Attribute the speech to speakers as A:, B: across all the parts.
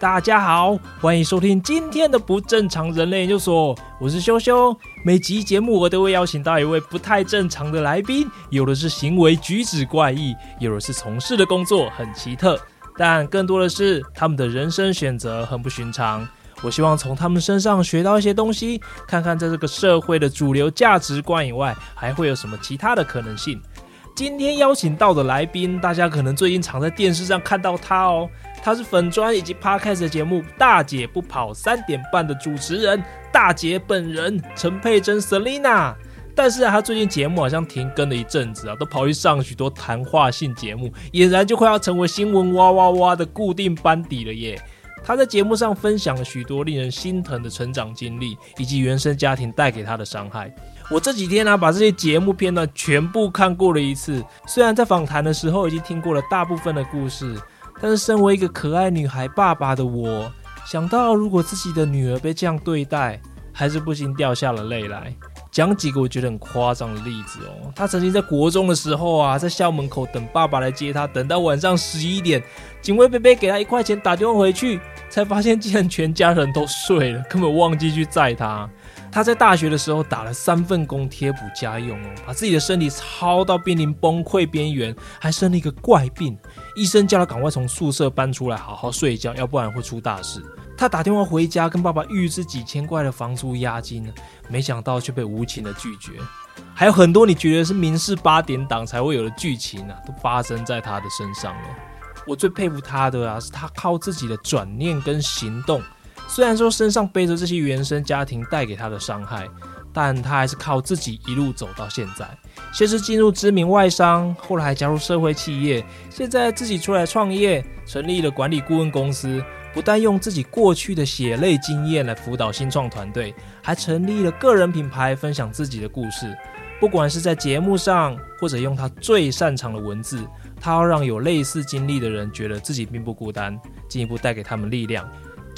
A: 大家好，欢迎收听今天的不正常人类研究所，我是修修。每集节目我都会邀请到一位不太正常的来宾，有的是行为举止怪异，有的是从事的工作很奇特，但更多的是他们的人生选择很不寻常。我希望从他们身上学到一些东西，看看在这个社会的主流价值观以外，还会有什么其他的可能性。今天邀请到的来宾，大家可能最近常在电视上看到他哦。他是粉专以及 Podcast 的节目《大姐不跑三点半》的主持人，大姐本人陈佩珍 Selina。但是啊，他最近节目好像停更了一阵子啊，都跑去上许多谈话性节目，俨然就快要成为新闻哇哇哇的固定班底了耶。他在节目上分享了许多令人心疼的成长经历，以及原生家庭带给他的伤害。我这几天呢、把这些节目片段全部看过了一次。虽然在访谈的时候已经听过了大部分的故事，但是身为一个可爱女孩爸爸的我，想到如果自己的女儿被这样对待，还是不禁掉下了泪来。讲几个我觉得很夸张的例子哦。她曾经在国中的时候啊，在校门口等爸爸来接她，等到晚上十一点，警卫伯伯给她一块钱，打电话回去，才发现竟然全家人都睡了，根本忘记去载她。他在大学的时候打了三份工贴补家用哦，把自己的身体操到濒临崩溃边缘，还生了一个怪病，医生叫他赶快从宿舍搬出来好好睡觉，要不然会出大事。他打电话回家跟爸爸预支几千块的房租押金，没想到却被无情的拒绝。还有很多你觉得是民事八点档才会有的剧情啊，都发生在他的身上了。我最佩服他的啊，是他靠自己的转念跟行动。虽然说身上背着这些原生家庭带给他的伤害，但他还是靠自己一路走到现在。先是进入知名外商，后来还加入社会企业，现在自己出来创业，成立了管理顾问公司。不但用自己过去的血泪经验来辅导新创团队，还成立了个人品牌，分享自己的故事。不管是在节目上，或者用他最擅长的文字，他要让有类似经历的人觉得自己并不孤单，进一步带给他们力量。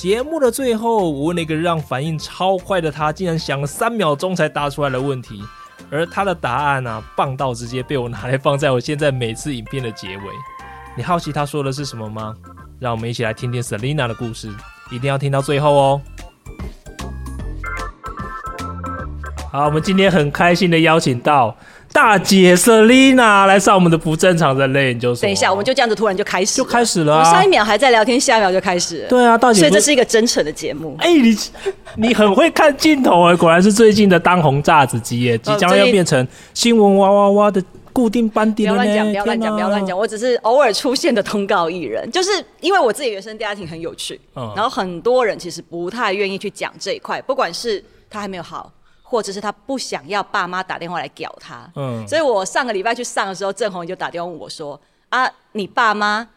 A: 节目的最后，我问了一个让反应超快的他，竟然想了三秒钟才答出来的问题，而他的答案呢、啊，棒到直接被我拿来放在我现在每次影片的结尾。你好奇他说的是什么吗？让我们一起来听听 Selina 的故事，一定要听到最后哦。好，我们今天很开心的邀请到。大姐 Selina 来上我们的不正常人类研究所。等
B: 一下，我们就这样子突然就开始，
A: 就开始了、啊。
B: 我上一秒还在聊天，下一秒就开始。
A: 对啊，大姐，
B: 所以这是一个真诚的节目。
A: 哎、欸，你你很会看镜头哎，果然是最近的当红炸子鸡耶，即将要变成新闻哇哇哇的固定班底了。不要乱讲，不要乱讲，不要乱讲。我只是偶尔出现的通告艺人，就是因为我自己原生家庭很有趣，嗯，然后很多人其实不太愿意去讲这一块，不管是他还没有好。或者是他不想要爸妈打电话来屌他，嗯，所以我上个礼拜去上的时候，郑红就打电话问我说：“啊，你爸妈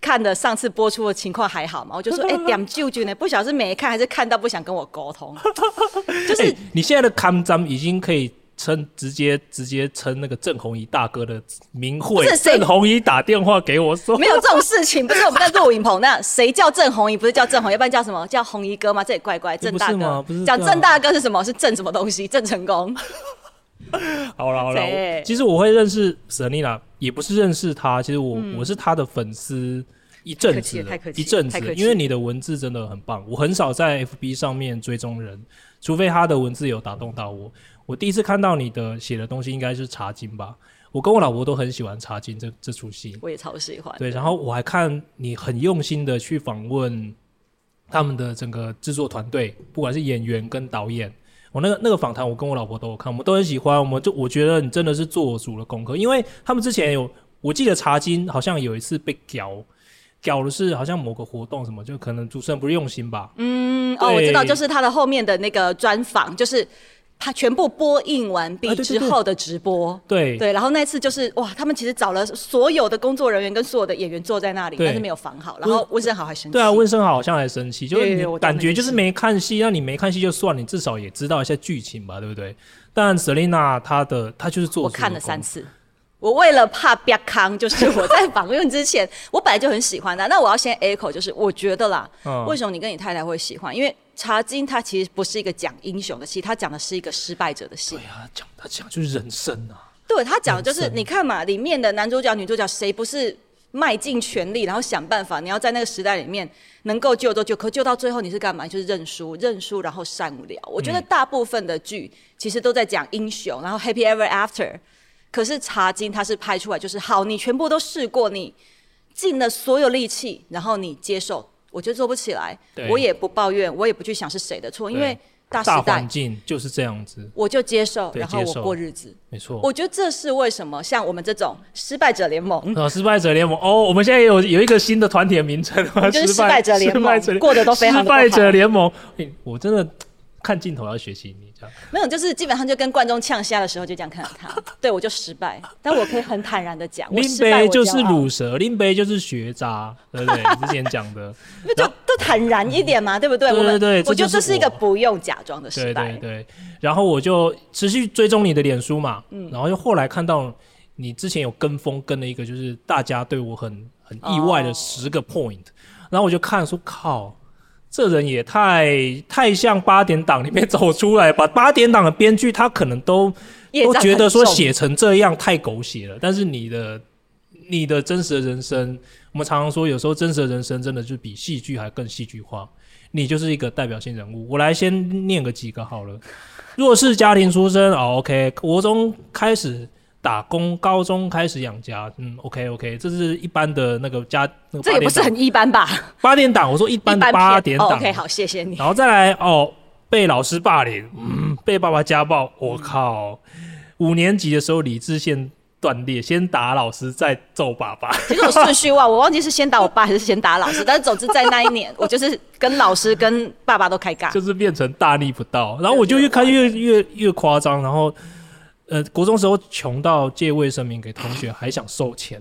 A: 看的上次播出的情况还好吗？”我就说：“ 哎、欸，点舅舅呢？不晓得是没看还是看到不想跟我沟通。”就是、欸、你现在的康张已经可以。称直接直接称那个郑红怡大哥的名讳，郑红怡打电话给我说，
B: 没有这种事情，不是我们在录影棚那谁叫郑红怡？不是叫郑红，要不然叫什么？叫弘仪哥吗？这也怪怪。郑大哥，讲郑大哥是什么？是郑什么东西？郑成功。
A: 好了好了，其实我会认识 Selina，也不是认识他，其实我、嗯、我是他的粉丝一阵子，一阵子，因为你的文字真的很棒，我很少在 FB 上面追踪人，除非他的文字有打动到我。我第一次看到你的写的东西，应该是《茶经》吧？我跟我老婆都很喜欢《茶经》这这出戏，
B: 我也超喜欢。
A: 对，然后我还看你很用心的去访问他们的整个制作团队，不管是演员跟导演。我那个那个访谈，我跟我老婆都有看，我们都很喜欢。我们就我觉得你真的是做足了功课，因为他们之前有，我记得《茶经》好像有一次被屌，屌的是好像某个活动什么，就可能主持人不是用心吧？
B: 嗯，哦，我知道，就是他的后面的那个专访，就是。他全部播映完毕之后的直播，
A: 啊、对。
B: 对，然后那次就是哇，他们其实找了所有的工作人员跟所有的演员坐在那里，但是没有防好，然后温昇豪还生气，对啊，
A: 温昇豪好像还生气，就是你感觉就是没看戏，那你没看戏就算，你至少也知道一下剧情吧，对不对？但 Selina 她的她就是做，我
B: 看了三次，我为了怕别康，就是我在访问之前，我本来就很喜欢的，那我要先 echo，就是我觉得啦，嗯、为什么你跟你太太会喜欢？因为茶金，它其实不是一个讲英雄的戏，它讲的是一个失败者的戏。
A: 对啊，讲他讲就是人生啊。
B: 对，他讲的就是你看嘛，里面的男主角、女主角谁不是卖尽全力，然后想办法，你要在那个时代里面能够救都救，可救到最后你是干嘛？就是认输，认输，然后善了。我觉得大部分的剧其实都在讲英雄，然后 Happy Ever After。可是茶金它是拍出来就是好，你全部都试过，你尽了所有力气，然后你接受，我就做不起来，我也不抱怨，我也不去想是谁的错，因为。大时代
A: 大环境就是这样子，
B: 我就接受，然后我过日子，
A: 没错。
B: 我觉得这是为什么，像我们这种失败者联盟，
A: 哦，失败者联盟，哦，我们现在有有一个新的团体的名称，
B: 就是失败者联盟，过得都非常好。
A: 失败者联盟，我真的。看镜头要学习你这样，
B: 没有，就是基本上就跟观众呛虾的时候就这样看着他，对我就失败，但我可以很坦然的讲，
A: 林北就是卤蛇，林杯就是学渣，对不对？之前讲的，
B: 那就都坦然一点嘛，对不对？
A: 对对对，
B: 我觉得这是一个不用假装的失败。
A: 对对对，然后我就持续追踪你的脸书嘛，嗯，然后又后来看到你之前有跟风跟了一个，就是大家对我很很意外的十个 point，然后我就看说靠。这人也太太像八点档里面走出来，把 八点档的编剧他可能都都觉得说写成这样太狗血了。但是你的你的真实的人生，我们常常说有时候真实的人生真的就比戏剧还更戏剧化。你就是一个代表性人物。我来先念个几个好了。弱势家庭出身，哦，OK，国中开始。打工，高中开始养家，嗯，OK OK，这是一般的那个家，那个、
B: 这也不是很一般吧？
A: 八点档，我说一般的八点档、哦、
B: ，OK，好，谢谢你。
A: 然后再来哦，被老师霸凌，嗯，被爸爸家暴，我靠，五年级的时候理智线断裂，先打老师再揍爸爸。
B: 其实我顺序忘，我忘记是先打我爸还是先打老师，但是总之在那一年，我就是跟老师跟爸爸都开干，
A: 就是变成大逆不道。然后我就越看越越越夸张，然后。呃，国中时候穷到借卫生棉给同学，还想收钱。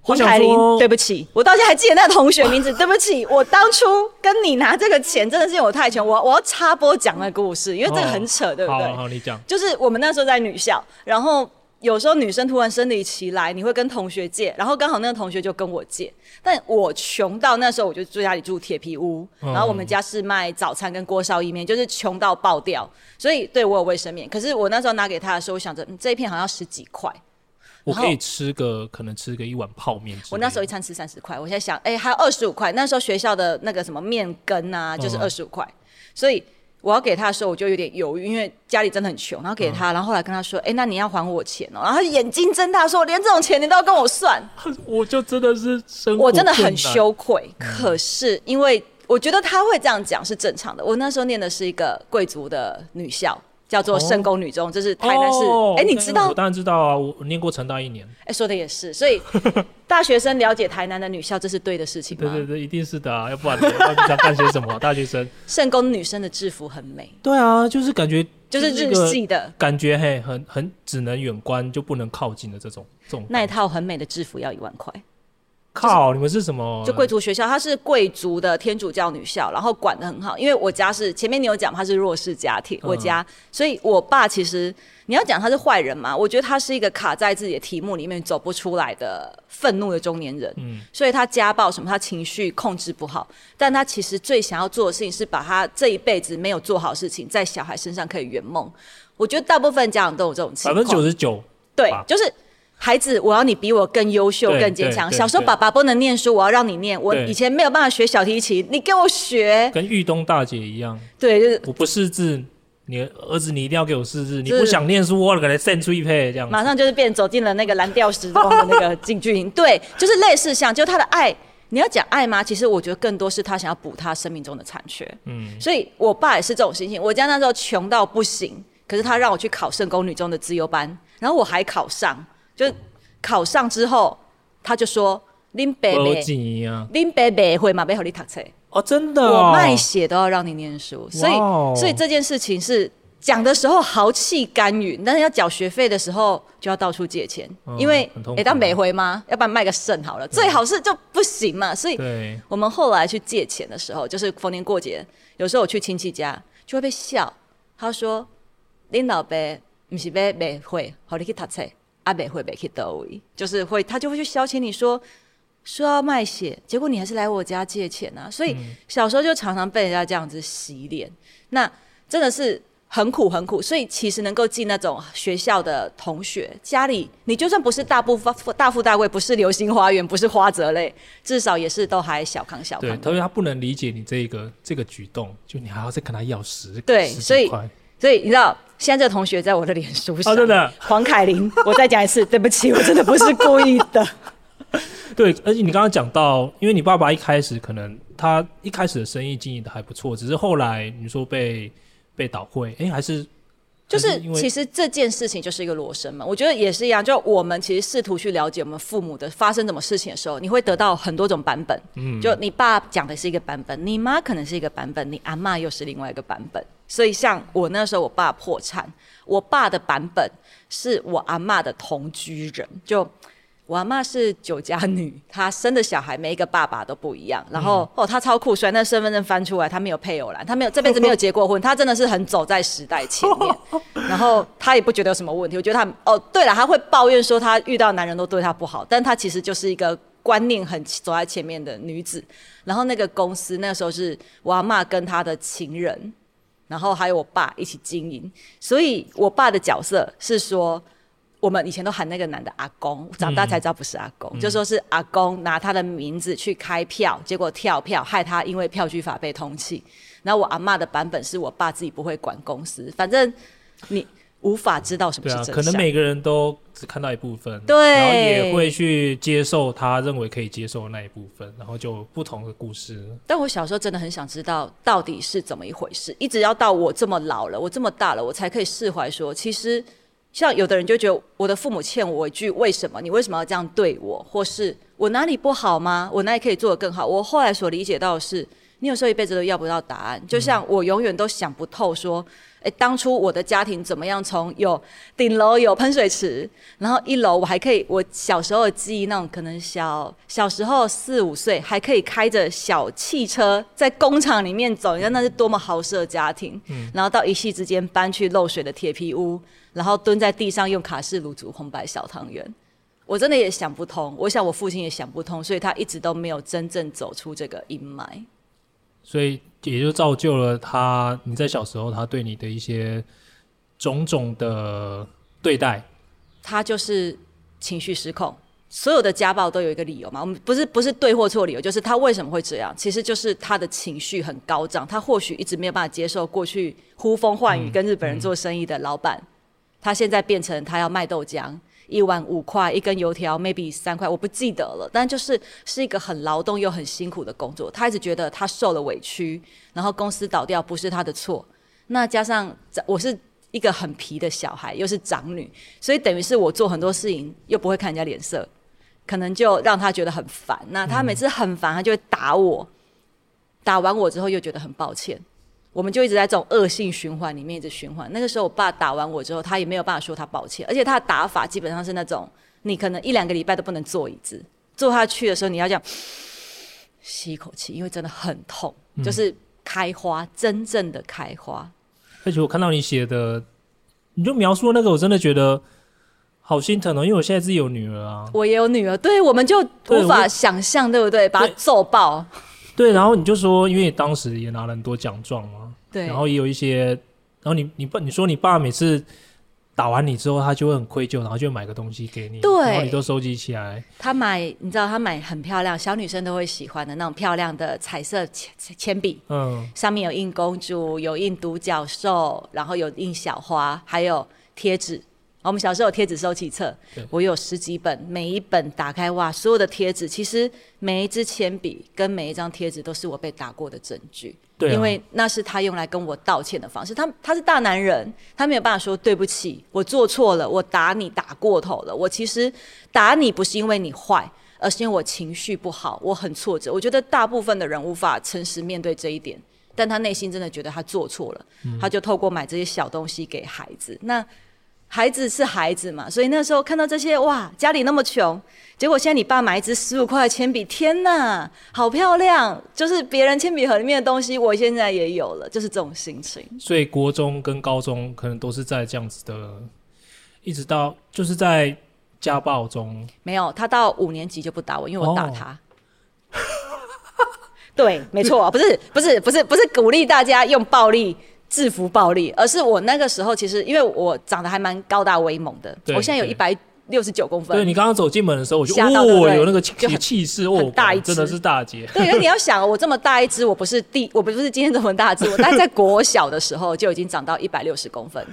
B: 黄凯琳，对不起，我到现在还记得那个同学名字。对不起，我当初跟你拿这个钱，真的是因为我太穷。我我要插播讲那个故事，因为这个很扯，哦、对不对？
A: 好，好，你讲。
B: 就是我们那时候在女校，然后。有时候女生突然生理期来，你会跟同学借，然后刚好那个同学就跟我借，但我穷到那时候我就住家里住铁皮屋，然后我们家是卖早餐跟锅烧意面，就是穷到爆掉，所以对我有卫生棉。可是我那时候拿给他的时候，我想着、嗯、这一片好像十几块，
A: 我可以吃个可能吃个一碗泡面。
B: 我那时候一餐吃三十块，我现在想，哎、欸，还有二十五块。那时候学校的那个什么面羹啊，就是二十五块，所以。我要给他的时候，我就有点犹豫，因为家里真的很穷。然后给他，嗯、然后后来跟他说：“哎、欸，那你要还我钱哦。”然后他眼睛睁大说：“连这种钱你都要跟我算？”
A: 我就真的是生
B: 我真的很羞愧。嗯、可是因为我觉得他会这样讲是正常的。我那时候念的是一个贵族的女校。叫做圣公女中，这是台南市。哎、你知道？
A: 我当然知道啊，我念过成大一年。
B: 哎、欸，说的也是，所以 大学生了解台南的女校，这是对的事情吗？
A: 对对对，一定是的啊，要不然你想干些什么？大学生
B: 圣公女生的制服很美。
A: 对啊，就是感觉
B: 就是日系的
A: 感觉，嘿，很很只能远观就不能靠近的这种这种。
B: 那一套很美的制服要一万块。
A: 靠！就是、你们是什么？
B: 就贵族学校，它是贵族的天主教女校，然后管的很好。因为我家是前面你有讲，他是弱势家庭，嗯、我家，所以我爸其实你要讲他是坏人嘛，我觉得他是一个卡在自己的题目里面走不出来的愤怒的中年人。嗯，所以他家暴什么，他情绪控制不好，但他其实最想要做的事情是把他这一辈子没有做好的事情，在小孩身上可以圆梦。我觉得大部分家长都有这种情况，
A: 百分之九十九，
B: 对，就是。孩子，我要你比我更优秀、更坚强。小时候爸爸不能念书，我要让你念。我以前没有办法学小提琴，你给我学。
A: 跟玉东大姐一样。
B: 对，就是
A: 我不识字，你儿子你一定要给我识字。你不想念书，我给他送出一配这样。
B: 马上就是变走进了那个蓝调时光的那个京剧营。对，就是类似像，就他的爱，你要讲爱吗？其实我觉得更多是他想要补他生命中的残缺。嗯，所以我爸也是这种心情。我家那时候穷到不行，可是他让我去考圣公女中的资优班，然后我还考上，就。考上之后，他就说：“林伯伯，林伯伯会嘛？背后你读册
A: 哦，真的、哦，
B: 我卖血都要让你念书。所以，哦、所以这件事情是讲的时候豪气干云，但是要缴学费的时候就要到处借钱，嗯、因为哎，当每回吗？要不然卖个肾好了，最好是就不行嘛。所以，我们后来去借钱的时候，就是逢年过节，有时候我去亲戚家就会被笑。他说：“林老伯不是要卖会，好你去读册。”阿北会被去到位，就是会，他就会去消遣你说说要卖血，结果你还是来我家借钱啊！所以小时候就常常被人家这样子洗脸，那真的是很苦很苦，所以其实能够进那种学校的同学，家里你就算不是大富大富大贵，不是流星花园，不是花泽类，至少也是都还小康小康。
A: 对，他说他不能理解你这个这个举动，就你还要再跟他要十
B: 对，
A: 十
B: 所以所以你知道，现在这个同学在我的脸书上，哦、真的，黄凯琳，我再讲一次，对不起，我真的不是故意的。
A: 对，而且你刚刚讲到，因为你爸爸一开始可能他一开始的生意经营的还不错，只是后来你说被。被倒会，哎，还是
B: 就是其实这件事情就是一个罗生门，我觉得也是一样。就我们其实试图去了解我们父母的发生什么事情的时候，你会得到很多种版本。嗯，就你爸讲的是一个版本，你妈可能是一个版本，你阿妈又是另外一个版本。所以像我那时候，我爸破产，我爸的版本是我阿妈的同居人，就。我阿妈是酒家女，她生的小孩每一个爸爸都不一样。然后、嗯、哦，她超酷，虽然那身份证翻出来，她没有配偶栏，她没有这辈子没有结过婚，她真的是很走在时代前面。然后她也不觉得有什么问题，我觉得她哦，对了，她会抱怨说她遇到男人都对她不好，但她其实就是一个观念很走在前面的女子。然后那个公司那个时候是我阿妈跟她的情人，然后还有我爸一起经营，所以我爸的角色是说。我们以前都喊那个男的阿公，长大才知道不是阿公，嗯、就说是阿公拿他的名字去开票，结果跳票害他因为票据法被通缉。然后我阿妈的版本是我爸自己不会管公司，反正你无法知道什么是真相。
A: 啊，可能每个人都只看到一部分，
B: 对，
A: 然后也会去接受他认为可以接受的那一部分，然后就不同的故事。
B: 但我小时候真的很想知道到底是怎么一回事，一直要到我这么老了，我这么大了，我才可以释怀说，其实。像有的人就觉得我的父母欠我一句为什么？你为什么要这样对我？或是我哪里不好吗？我哪里可以做得更好？我后来所理解到的是，你有时候一辈子都要不到答案。就像我永远都想不透说，诶，当初我的家庭怎么样？从有顶楼有喷水池，然后一楼我还可以，我小时候的记忆那种可能小小时候四五岁还可以开着小汽车在工厂里面走，你看那是多么豪奢的家庭。然后到一夕之间搬去漏水的铁皮屋。然后蹲在地上用卡式炉煮红白小汤圆，我真的也想不通。我想我父亲也想不通，所以他一直都没有真正走出这个阴霾。
A: 所以也就造就了他，你在小时候他对你的一些种种的对待。
B: 他就是情绪失控，所有的家暴都有一个理由嘛。我们不是不是对或错理由，就是他为什么会这样？其实就是他的情绪很高涨，他或许一直没有办法接受过去呼风唤雨跟日本人做生意的老板。嗯嗯他现在变成他要卖豆浆，一碗五块，一根油条 maybe 三块，我不记得了。但就是是一个很劳动又很辛苦的工作。他一直觉得他受了委屈，然后公司倒掉不是他的错。那加上我是一个很皮的小孩，又是长女，所以等于是我做很多事情又不会看人家脸色，可能就让他觉得很烦。那他每次很烦，他就会打我，打完我之后又觉得很抱歉。我们就一直在这种恶性循环里面一直循环。那个时候，我爸打完我之后，他也没有办法说他抱歉，而且他的打法基本上是那种，你可能一两个礼拜都不能坐椅子，坐下去的时候你要这样吸一口气，因为真的很痛，嗯、就是开花，真正的开花。
A: 而且我看到你写的，你就描述那个，我真的觉得好心疼哦，因为我现在自己有女儿啊，
B: 我也有女儿，对，我们就无法想象，对，对不对？把他揍爆。
A: 对，然后你就说，因为当时也拿了很多奖状嘛，
B: 对，
A: 然后也有一些，然后你你爸你说你爸每次打完你之后，他就会很愧疚，然后就买个东西给你，
B: 对，
A: 然后你都收集起来。
B: 他买，你知道他买很漂亮，小女生都会喜欢的那种漂亮的彩色铅铅笔，嗯，上面有印公主，有印独角兽，然后有印小花，还有贴纸。我们小时候有贴纸收集册，我有十几本，每一本打开哇，所有的贴纸，其实每一支铅笔跟每一张贴纸都是我被打过的证据。对啊，因为那是他用来跟我道歉的方式。他他是大男人，他没有办法说对不起，我做错了，我打你打过头了。我其实打你不是因为你坏，而是因为我情绪不好，我很挫折。我觉得大部分的人无法诚实面对这一点，但他内心真的觉得他做错了，嗯，他就透过买这些小东西给孩子。那。孩子是孩子嘛，所以那时候看到这些哇，家里那么穷，结果现在你爸买一支十五块的铅笔，天哪，好漂亮！就是别人铅笔盒里面的东西，我现在也有了，就是这种心情。
A: 所以国中跟高中可能都是在这样子的，一直到就是在家暴中。
B: 没有，他到五年级就不打我，因为我打他。哦、对，没错，不是不是不是不是鼓励大家用暴力。制服暴力，而是我那个时候其实因为我长得还蛮高大威猛的，我现在有一百六十九公分。
A: 对，你刚刚走进门的时候，我就哦，有那个气气势哦，大一真的是大姐。
B: 对，因为你要想，我这么大一只，我不是第，我不是今天这么大只，我大概在国小的时候就已经长到一百六十公分。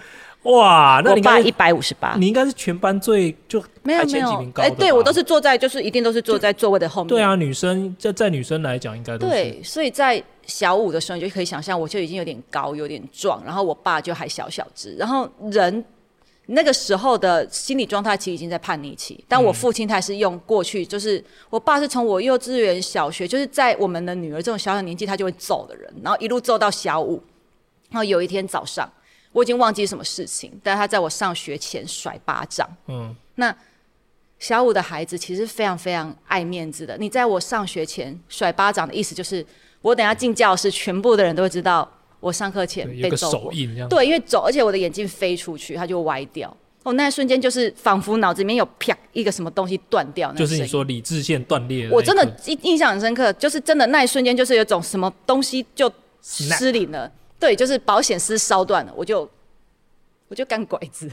A: 哇，那你爸
B: 一百五十八，
A: 你应该是全班最就
B: 没有没有哎，对我都是坐在就是一定都是坐在座位的后面。
A: 对啊，女生在在女生来讲应该都是。
B: 对，所以在小五的时候你就可以想象，我就已经有点高，有点壮，然后我爸就还小小只，然后人那个时候的心理状态其实已经在叛逆期。但我父亲他还是用过去，就是我爸是从我幼稚园、小学，就是在我们的女儿这种小小年纪他就会揍的人，然后一路揍到小五，然后有一天早上。我已经忘记什么事情，但他在我上学前甩巴掌。嗯，那小五的孩子其实非常非常爱面子的。你在我上学前甩巴掌的意思就是，我等下进教室，全部的人都会知道我上课前被揍过。对，因为走，而且我的眼镜飞出去，它就歪掉。我，那一瞬间就是仿佛脑子里面有啪一个什么东西断掉，
A: 就是你说理智线断裂。
B: 我真的印印象很深刻，就是真的那一瞬间就是有种什么东西就失灵了。对，就是保险丝烧断了，我就我就干拐子。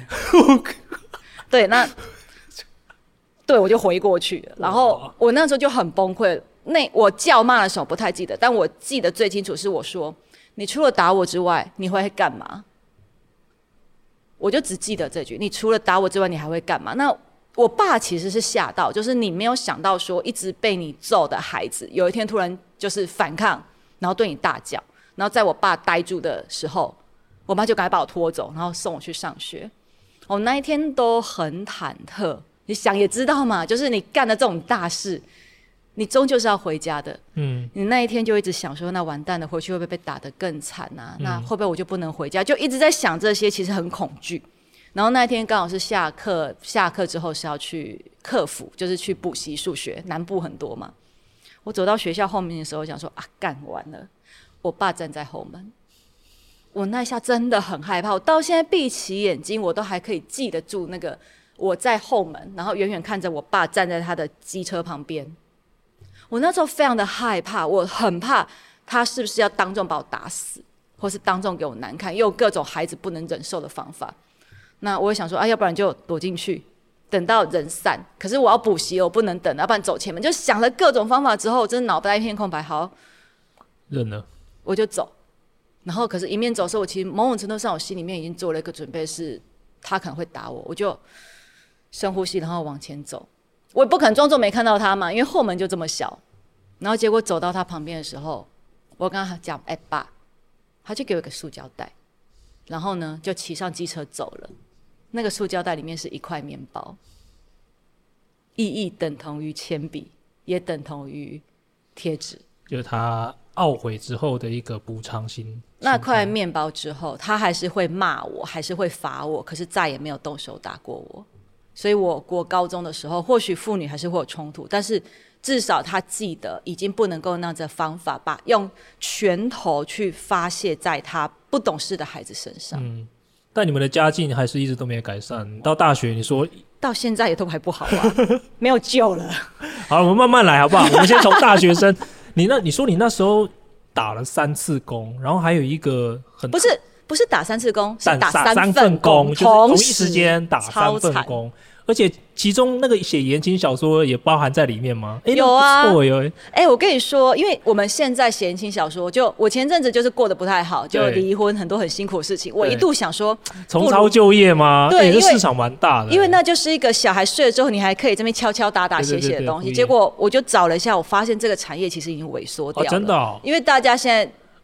B: 对，那对我就回过去了，然后我那时候就很崩溃。那我叫骂的时候不太记得，但我记得最清楚是我说：“你除了打我之外，你会干嘛？”我就只记得这句：“你除了打我之外，你还会干嘛？”那我爸其实是吓到，就是你没有想到说，一直被你揍的孩子，有一天突然就是反抗，然后对你大叫。然后在我爸呆住的时候，我妈就赶快把我拖走，然后送我去上学。我那一天都很忐忑，你想也知道嘛，就是你干了这种大事，你终究是要回家的。嗯，你那一天就一直想说，那完蛋了，回去会不会被打得更惨啊？那会不会我就不能回家？就一直在想这些，其实很恐惧。然后那一天刚好是下课，下课之后是要去课辅，就是去补习数学，南部很多嘛。我走到学校后面的时候，我想说啊，干完了。我爸站在后门，我那一下真的很害怕。我到现在闭起眼睛，我都还可以记得住那个我在后门，然后远远看着我爸站在他的机车旁边。我那时候非常的害怕，我很怕他是不是要当众把我打死，或是当众给我难看，用各种孩子不能忍受的方法。那我也想说，啊，要不然就躲进去，等到人散。可是我要补习，我不能等，要不然走前门。就想了各种方法之后，真的脑袋一片空白。好，
A: 认了。
B: 我就走，然后可是，一面走的时候，我其实某种程度上，我心里面已经做了一个准备，是他可能会打我，我就深呼吸，然后往前走。我也不可能装作没看到他嘛，因为后门就这么小。然后结果走到他旁边的时候，我跟他讲：“哎，爸。”他就给我一个塑胶袋，然后呢，就骑上机车走了。那个塑胶袋里面是一块面包，意义等同于铅笔，也等同于贴纸。
A: 就是他。懊悔之后的一个补偿心，
B: 那块面包之后，他还是会骂我，还是会罚我，可是再也没有动手打过我。所以，我过高中的时候，或许父女还是会有冲突，但是至少他记得，已经不能够那样的方法，把用拳头去发泄在他不懂事的孩子身上。
A: 嗯，但你们的家境还是一直都没有改善。到大学，你说
B: 到现在也都还不好啊，没有救了。
A: 好，我们慢慢来，好不好？我们先从大学生。你那你说你那时候打了三次工，然后还有一个很
B: 不是不是打三次工，是打三
A: 份工，
B: 就是
A: 同一时间打三份工。而且其中那个写言情小说也包含在里面吗？欸、
B: 有啊，
A: 哎、
B: 欸，我跟你说，因为我们现在写言情小说，就我前阵子就是过得不太好，就离婚，很多很辛苦的事情。我一度想说
A: 重操旧业吗？对，因为市场蛮大的，
B: 因为那就是一个小孩睡了之后，你还可以这边敲敲打打写写的东西。结果我就找了一下，我发现这个产业其实已经萎缩掉了，哦、真的、哦。因为大家现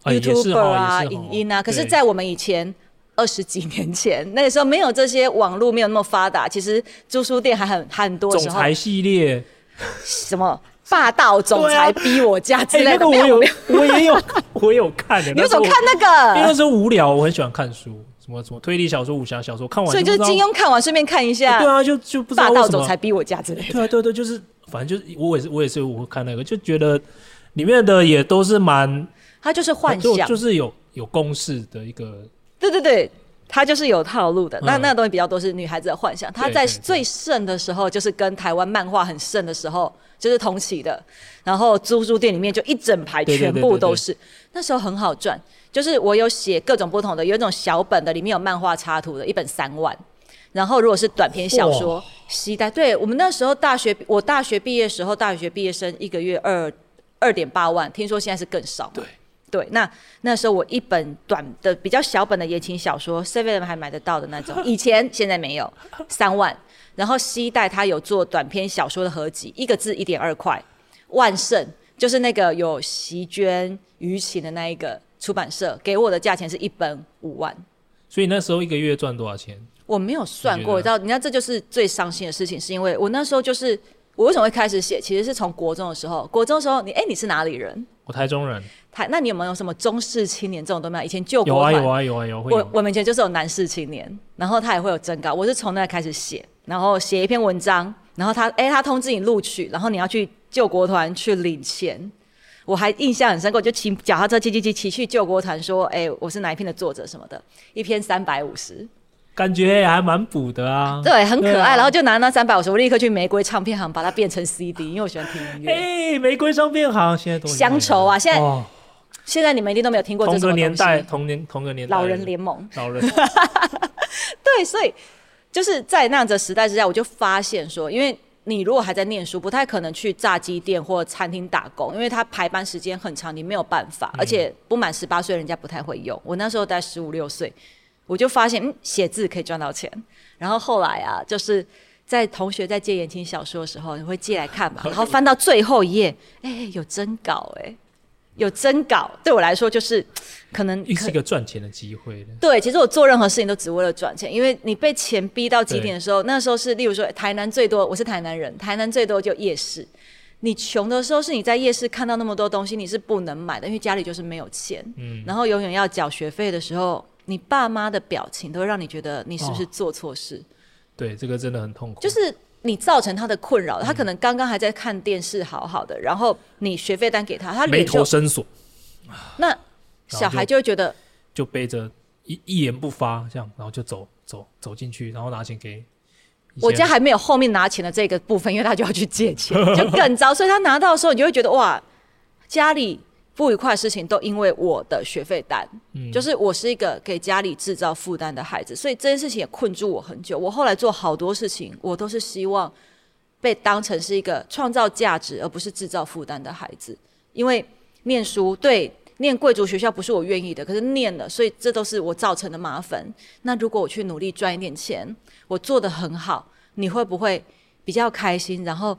B: 在 YouTuber 啊、影音啊，可是在我们以前。二十几年前，那个时候没有这些网络，没有那么发达。其实租书店还很很多。总
A: 裁系列，
B: 什么霸道总裁逼我家之类的。
A: 欸、那個我有，我也有，我有看的。
B: 你怎么看那个？
A: 因为那时候无聊，我很喜欢看书，什么什么推理小说、武侠小说，看完。
B: 所以就是金庸看完，顺便看一下。
A: 对啊，就就不知道
B: 霸道总裁逼我家之类的。
A: 对啊，对对，就是反正就是我也是我也是我看那个，就觉得里面的也都是蛮，
B: 他就是幻想，
A: 就，就是有有公式的一个。
B: 对对对，他就是有套路的。那、嗯、那个东西比较多是女孩子的幻想。他在最盛的时候，就是跟台湾漫画很盛的时候，就是同期的。然后租书店里面就一整排，全部都是。那时候很好赚，就是我有写各种不同的，有一种小本的，里面有漫画插图的，一本三万。然后如果是短篇小说，携带。对，我们那时候大学，我大学毕业时候，大学毕业生一个月二二点八万，听说现在是更少。
A: 对
B: 对，那那时候我一本短的比较小本的言情小说，Seven 还买得到的那种，以前现在没有，三万。然后西带他有做短篇小说的合集，一个字一点二块。万盛就是那个有席娟、于情的那一个出版社给我的价钱是一本五万。
A: 所以那时候一个月赚多少钱？
B: 我没有算过，你知道？你看，这就是最伤心的事情，是因为我那时候就是我为什么会开始写，其实是从国中的时候。国中的时候，你哎、欸，你是哪里人？
A: 我台中人。
B: 台，那你有没有什么中式青年这种都没有？以前救国
A: 有啊有啊有啊有。
B: 我我们以前就是有男士青年，然后他也会有征稿。我是从那开始写，然后写一篇文章，然后他哎、欸，他通知你录取，然后你要去救国团去领钱。我还印象很深刻，我就骑脚踏车骑骑骑骑去救国团，说哎、欸，我是哪一篇的作者什么的，一篇三百五十。
A: 感觉还蛮补的啊，
B: 对，很可爱。啊、然后就拿那三百五十，我立刻去玫瑰唱片行把它变成 CD，因为我喜欢听音乐。
A: 哎，玫瑰唱片行现在多
B: 乡愁啊！现在、哦、现在你们一定都没有听过这种。
A: 同个年代，同年同个年代。
B: 老人联盟，
A: 老人。
B: 对，所以就是在那样的时代之下，我就发现说，因为你如果还在念书，不太可能去炸鸡店或餐厅打工，因为他排班时间很长，你没有办法，而且不满十八岁，人家不太会用。我那时候在十五六岁。我就发现，嗯，写字可以赚到钱。然后后来啊，就是在同学在借言情小说的时候，你会借来看嘛。然后翻到最后一页，哎、欸，有真稿，哎，有真稿。对我来说，就是 可能可
A: 是一个赚钱的机会。
B: 对，其实我做任何事情都只为了赚钱，因为你被钱逼到极点的时候，那时候是，例如说，台南最多，我是台南人，台南最多就夜市。你穷的时候，是你在夜市看到那么多东西，你是不能买的，因为家里就是没有钱。嗯。然后永远要缴学费的时候。你爸妈的表情都会让你觉得你是不是做错事？哦？对，
A: 这个真的很痛苦。
B: 就是你造成他的困扰，嗯，他可能刚刚还在看电视，好好的，然后你学费单给他，他
A: 眉头深锁。
B: 那小孩就会觉得，
A: 就背着一一言不发这样，然后就走走走进去，然后拿钱给。
B: 我家还没有后面拿钱的这个部分，因为他就要去借钱，就更糟。所以他拿到的时候，你就会觉得哇，家里。不愉快的事情都因为我的学费单，嗯，就是我是一个给家里制造负担的孩子，所以这件事情也困住我很久。我后来做好多事情，我都是希望被当成是一个创造价值而不是制造负担的孩子。因为念书，对，念贵族学校不是我愿意的，可是念了，所以这都是我造成的麻烦。那如果我去努力赚一点钱，我做的很好，你会不会比较开心？然后。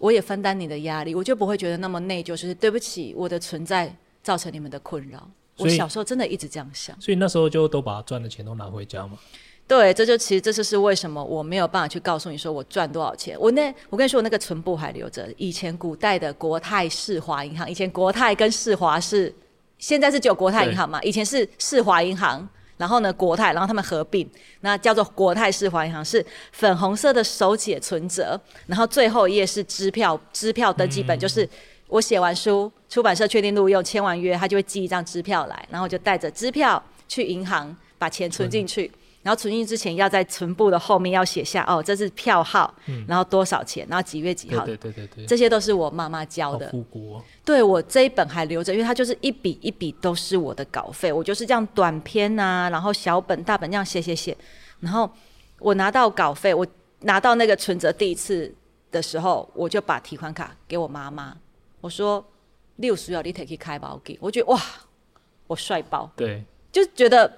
B: 我也分担你的压力，我就不会觉得那么内疚。就是对不起，我的存在造成你们的困扰。我小时候真的一直这样想。
A: 所以那时候就都把赚的钱都拿回家嘛。
B: 对，这就其实这就是为什么我没有办法去告诉你说我赚多少钱。我那我跟你说，我那个存簿还留着。以前古代的国泰世华银行，以前国泰跟世华是，现在是只有国泰银行嘛？以前是世华银行。然后呢，国泰，然后他们合并，那叫做国泰世华银行，是粉红色的手写存折。然后最后一页是支票，支票登记本，嗯、就是我写完书，出版社确定录用，签完约，他就会寄一张支票来，然后就带着支票去银行把钱存进去。然后存进之前要在存簿的后面要写下哦，这是票号，嗯，然后多少钱，然后几月几号，
A: 对对对对，
B: 这些都是我妈妈教的。
A: 哦、
B: 对，我这一本还留着，因为它就是一笔一笔都是我的稿费，我就是这样短篇啊，然后小本大本这样写写写，然后我拿到稿费，我拿到那个存折第一次的时候，我就把提款卡给我妈妈，我说六十要你可以开包给，我觉得哇，我帅爆，
A: 对，
B: 就觉得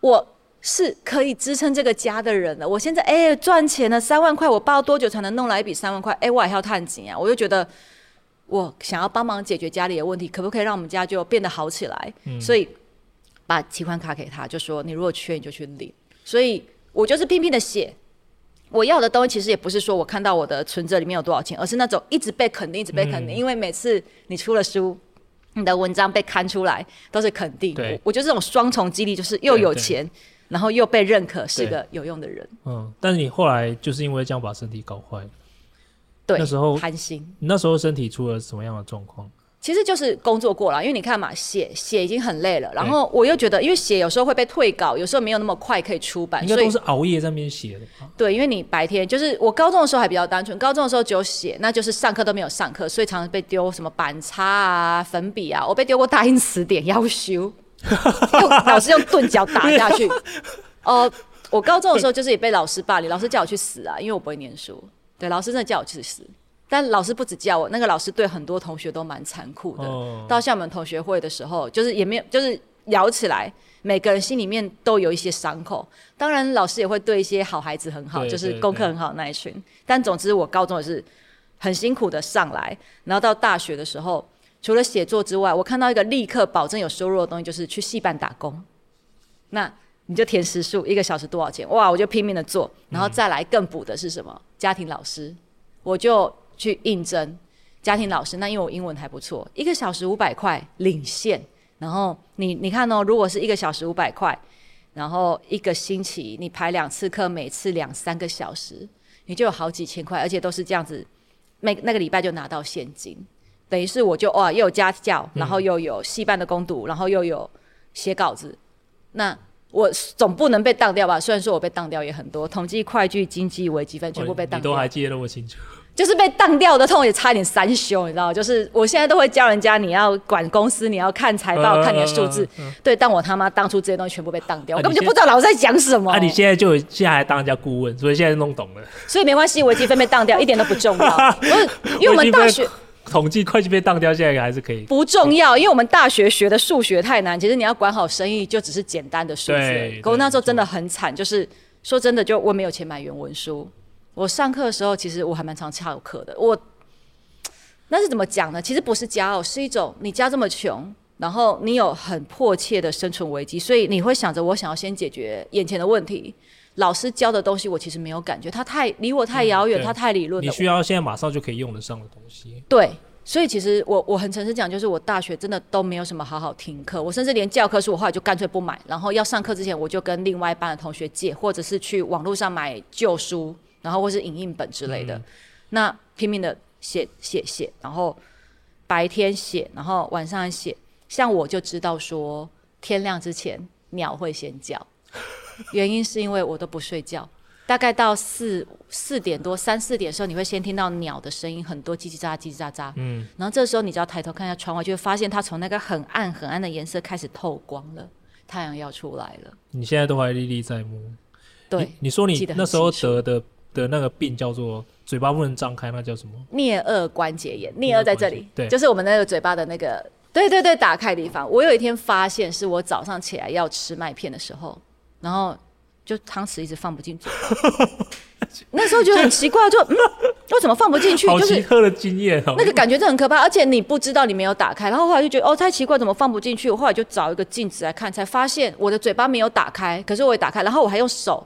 B: 我。是可以支撑这个家的人的。我现在哎赚钱了三万块，我不知道多久才能弄来一笔三万块？哎，我还要探紧啊！我就觉得我想要帮忙解决家里的问题，可不可以让我们家就变得好起来？嗯、所以把提款卡给他，就说你如果缺你就去领。所以我就是拼命的写，我要的东西其实也不是说我看到我的存折里面有多少钱，而是那种一直被肯定，一直被肯定。嗯、因为每次你出了书，你的文章被刊出来都是肯定。
A: 对，
B: 我，我觉得这种双重激励就是又有钱。然后又被认可是个有用的人。
A: 嗯，但是你后来就是因为这样把身体搞坏了。
B: 对，
A: 那时候
B: 贪心。
A: 你那时候身体出了什么样的状况？
B: 其实就是工作过了，因为你看嘛，写写已经很累了，然后我又觉得，因为写有时候会被退稿，有时候没有那么快可以出版，
A: 应该都是熬夜在那边写的？
B: 对，因为你白天就是我高中的时候还比较单纯，高中的时候只有写，那就是上课都没有上课，所以常常被丢什么板擦啊、粉笔啊，我被丢过大英词典要修，用老师用钝脚打下去。哦、呃，我高中的时候就是也被老师霸凌，老师叫我去死啊，因为我不会念书。对，老师真的叫我去死。但老师不止叫我，那个老师对很多同学都蛮残酷的。Oh. 到厦门同学会的时候，就是也没有，就是聊起来，每个人心里面都有一些伤口。当然，老师也会对一些好孩子很好，就是功课很好的那一群。但总之，我高中也是很辛苦的上来，然后到大学的时候，除了写作之外，我看到一个立刻保证有收入的东西，就是去戏办打工。那你就填时数，一个小时多少钱？哇，我就拼命的做，然后再来更补的是什么？家庭老师，我就。去应征家庭老师，那因为我英文还不错，一个小时五百块领现。然后你你看哦，如果是一个小时五百块，然后一个星期你排两次课，每次两三个小时，你就有好几千块，而且都是这样子，每那个礼拜就拿到现金，等于是我就哇又有家教，然后又有戏班的攻读，然后又有写稿子，那我总不能被当掉吧？虽然说我被当掉也很多，统计、会计、经济、微积分全部被当掉。
A: 你都还记得那么清楚。
B: 就是被当掉的痛也差点三休，你知道？就是我现在都会教人家，你要管公司，你要看财报，看你的数字。Uh, uh, uh, uh, uh. 对，但我他妈当初这些东西全部被当掉，啊、我根本就不知道老师在讲什么。
A: 那，你现在就现在还当人家顾问，所以现在弄懂了。
B: 所以没关系，微积分被当掉一点都不重要，不 是因为我们大学
A: 统计会计被当掉，现在还是可以。
B: 不重要，因为我们大学学的数学太难，其实你要管好生意就只是简单的数学。可我那时候真的很惨，就是说真的，就我没有钱买原文书。我上课的时候，其实我还蛮常翘课的。我那是怎么讲呢？其实不是骄傲，是一种你家这么穷，然后你有很迫切的生存危机，所以你会想着我想要先解决眼前的问题。老师教的东西我其实没有感觉，他太离我太遥远，他、嗯、太理论。
A: 你需要现在马上就可以用得上的东西。
B: 对，所以其实我我很诚实讲，就是我大学真的都没有什么好好听课，我甚至连教科书我后来就干脆不买，然后要上课之前我就跟另外一班的同学借，或者是去网络上买旧书。然后或是影印本之类的，嗯、那拼命的写写写，然后白天写，然后晚上写。像我就知道说，天亮之前鸟会先叫，原因是因为我都不睡觉，大概到四四点多三四点的时候，你会先听到鸟的声音，很多叽叽喳喳叽叽喳喳。嗯，然后这时候你只要抬头看一下窗外，就会发现它从那个很暗很暗的颜色开始透光了，太阳要出来了。
A: 你现在都还历历在目。
B: 对，
A: 你，你说你那时候得的。的那个病叫做嘴巴不能张开，那叫什么？颞颌关节炎。颞颌在这里，对，就是我们那个嘴巴的那个，对对对，打开的地方。我有一天发现，是我早上起来要吃麦片的时候，然后就汤匙一直放不进去。那时候就很奇怪，就嗯，为什么放不进去？就是喝的经验，
B: 那个感觉就很可怕，而且你不知道你没有打开。然后后来就觉得哦，太奇怪，怎么放不进去？我后来就找一个镜子来看，才发现我的嘴巴没有打开，可是我也打开，然后我还用手。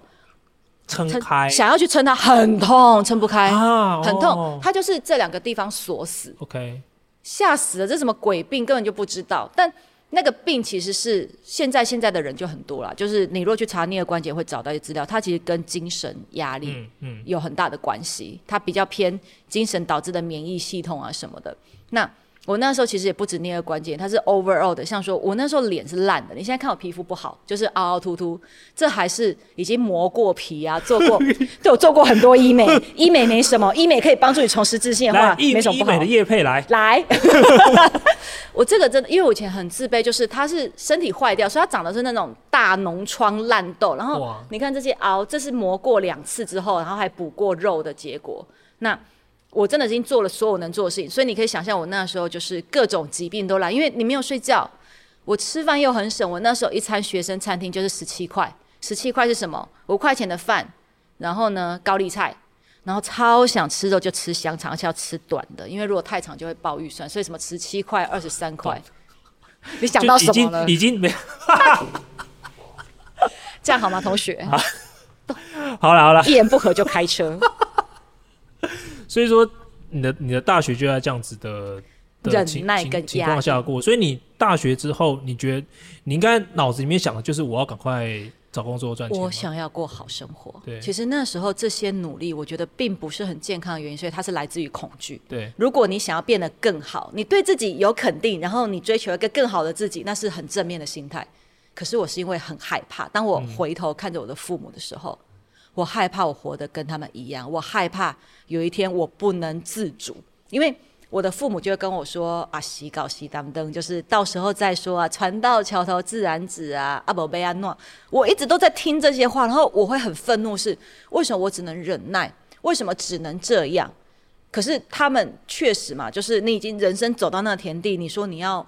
B: 撑开，想要去撑它，很痛，撑不开，啊、很痛。哦、它就是这两个地方锁死。OK，吓死了，这什么鬼病，根本就不知道。但那个病其实是现在现在的人就很多了，就是你若去查颞顎关节会找到一些资料，它其实跟精神压力嗯有很大的关系，它比较偏精神导致的免疫系统啊什么的。那我那时候其实也不止那个关节，它是 overall 的。像说我那时候脸是烂的，你现在看我皮肤不好，就是凹凹凸凸，这还是已经磨过皮啊，做过，对我做过很多医美，医美没什么，医美可以帮助你重拾自信的话，没什么不好。
A: 医美的叶配来
B: 来，我这个真的，因为我以前很自卑，就是它是身体坏掉，所以它长的是那种大脓疮烂痘，然后你看这些凹，这是磨过两次之后，然后还补过肉的结果，那。我真的已经做了所有能做的事情，所以你可以想象我那时候就是各种疾病都来，因为你没有睡觉，我吃饭又很省，我那时候一餐学生餐厅就是十七块，十七块是什么？五块钱的饭，然后呢高丽菜，然后超想吃肉就吃香肠，而且要吃短的，因为如果太长就会爆预算，所以什么十七块、二十三块，你想到什么了？
A: 已经，没，
B: 这样好吗，同学？
A: 好了好了，
B: 一言不合就开车。
A: 所以说，你的你的大学就在这样子的的情情情况下过。所以你大学之后，你觉得你应该脑子里面想的就是我要赶快找工作赚钱。
B: 我想要过好生活。
A: 对，
B: 其实那时候这些努力，我觉得并不是很健康的原因，所以它是来自于恐惧。
A: 对，
B: 如果你想要变得更好，你对自己有肯定，然后你追求一个更好的自己，那是很正面的心态。可是我是因为很害怕，当我回头看着我的父母的时候，嗯、我害怕我活得跟他们一样，我害怕有一天我不能自主，因为。我的父母就会跟我说啊，洗稿洗当灯，就是到时候再说啊，船到桥头自然直啊，阿宝贝阿诺，我一直都在听这些话，然后我会很愤怒是，是为什么我只能忍耐？为什么只能这样？可是他们确实嘛，就是你已经人生走到那个田地，你说你要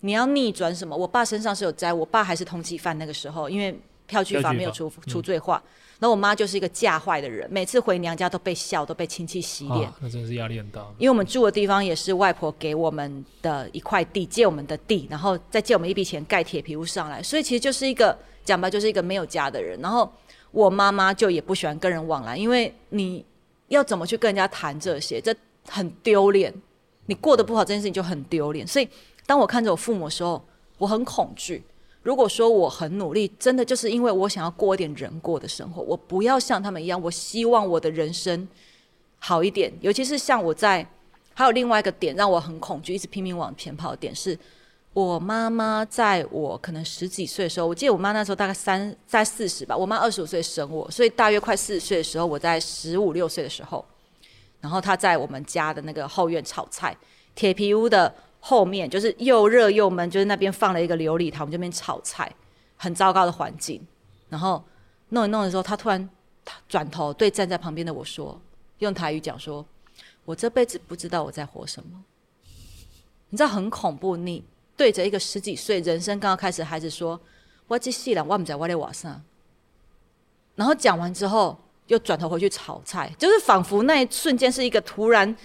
B: 你要逆转什么？我爸身上是有灾，我爸还是通缉犯那个时候，因为票据法没有除除罪化。嗯那我妈就是一个嫁坏的人，每次回娘家都被笑，都被亲戚洗脸。
A: 那真的是压力很大。
B: 因为我们住的地方也是外婆给我们的一块地，借我们的地，然后再借我们一笔钱盖铁皮屋上来，所以其实就是一个讲白就是一个没有家的人。然后我妈妈就也不喜欢跟人往来，因为你要怎么去跟人家谈这些，这很丢脸。你过得不好这件事情就很丢脸。所以当我看着我父母的时候，我很恐惧。如果说我很努力，真的就是因为我想要过一点人过的生活，我不要像他们一样。我希望我的人生好一点，尤其是像我在，还有另外一个点让我很恐惧，一直拼命往前跑的点是，我妈妈在我可能十几岁的时候，我记得我妈那时候大概三在四十吧，我妈二十五岁生我，所以大约快四十岁的时候，我在十五六岁的时候，然后她在我们家的那个后院炒菜，铁皮屋的。后面就是又热又闷，就是那边放了一个琉璃台，我们这边炒菜，很糟糕的环境。然后弄一弄的时候，他突然转头对站在旁边的我说，用台语讲说：“我这辈子不知道我在活什么。”你知道很恐怖，你对着一个十几岁、人生刚刚开始的孩子说：“我这细了，我不在我的瓦上。”然后讲完之后，又转头回去炒菜，就是仿佛那一瞬间是一个突然。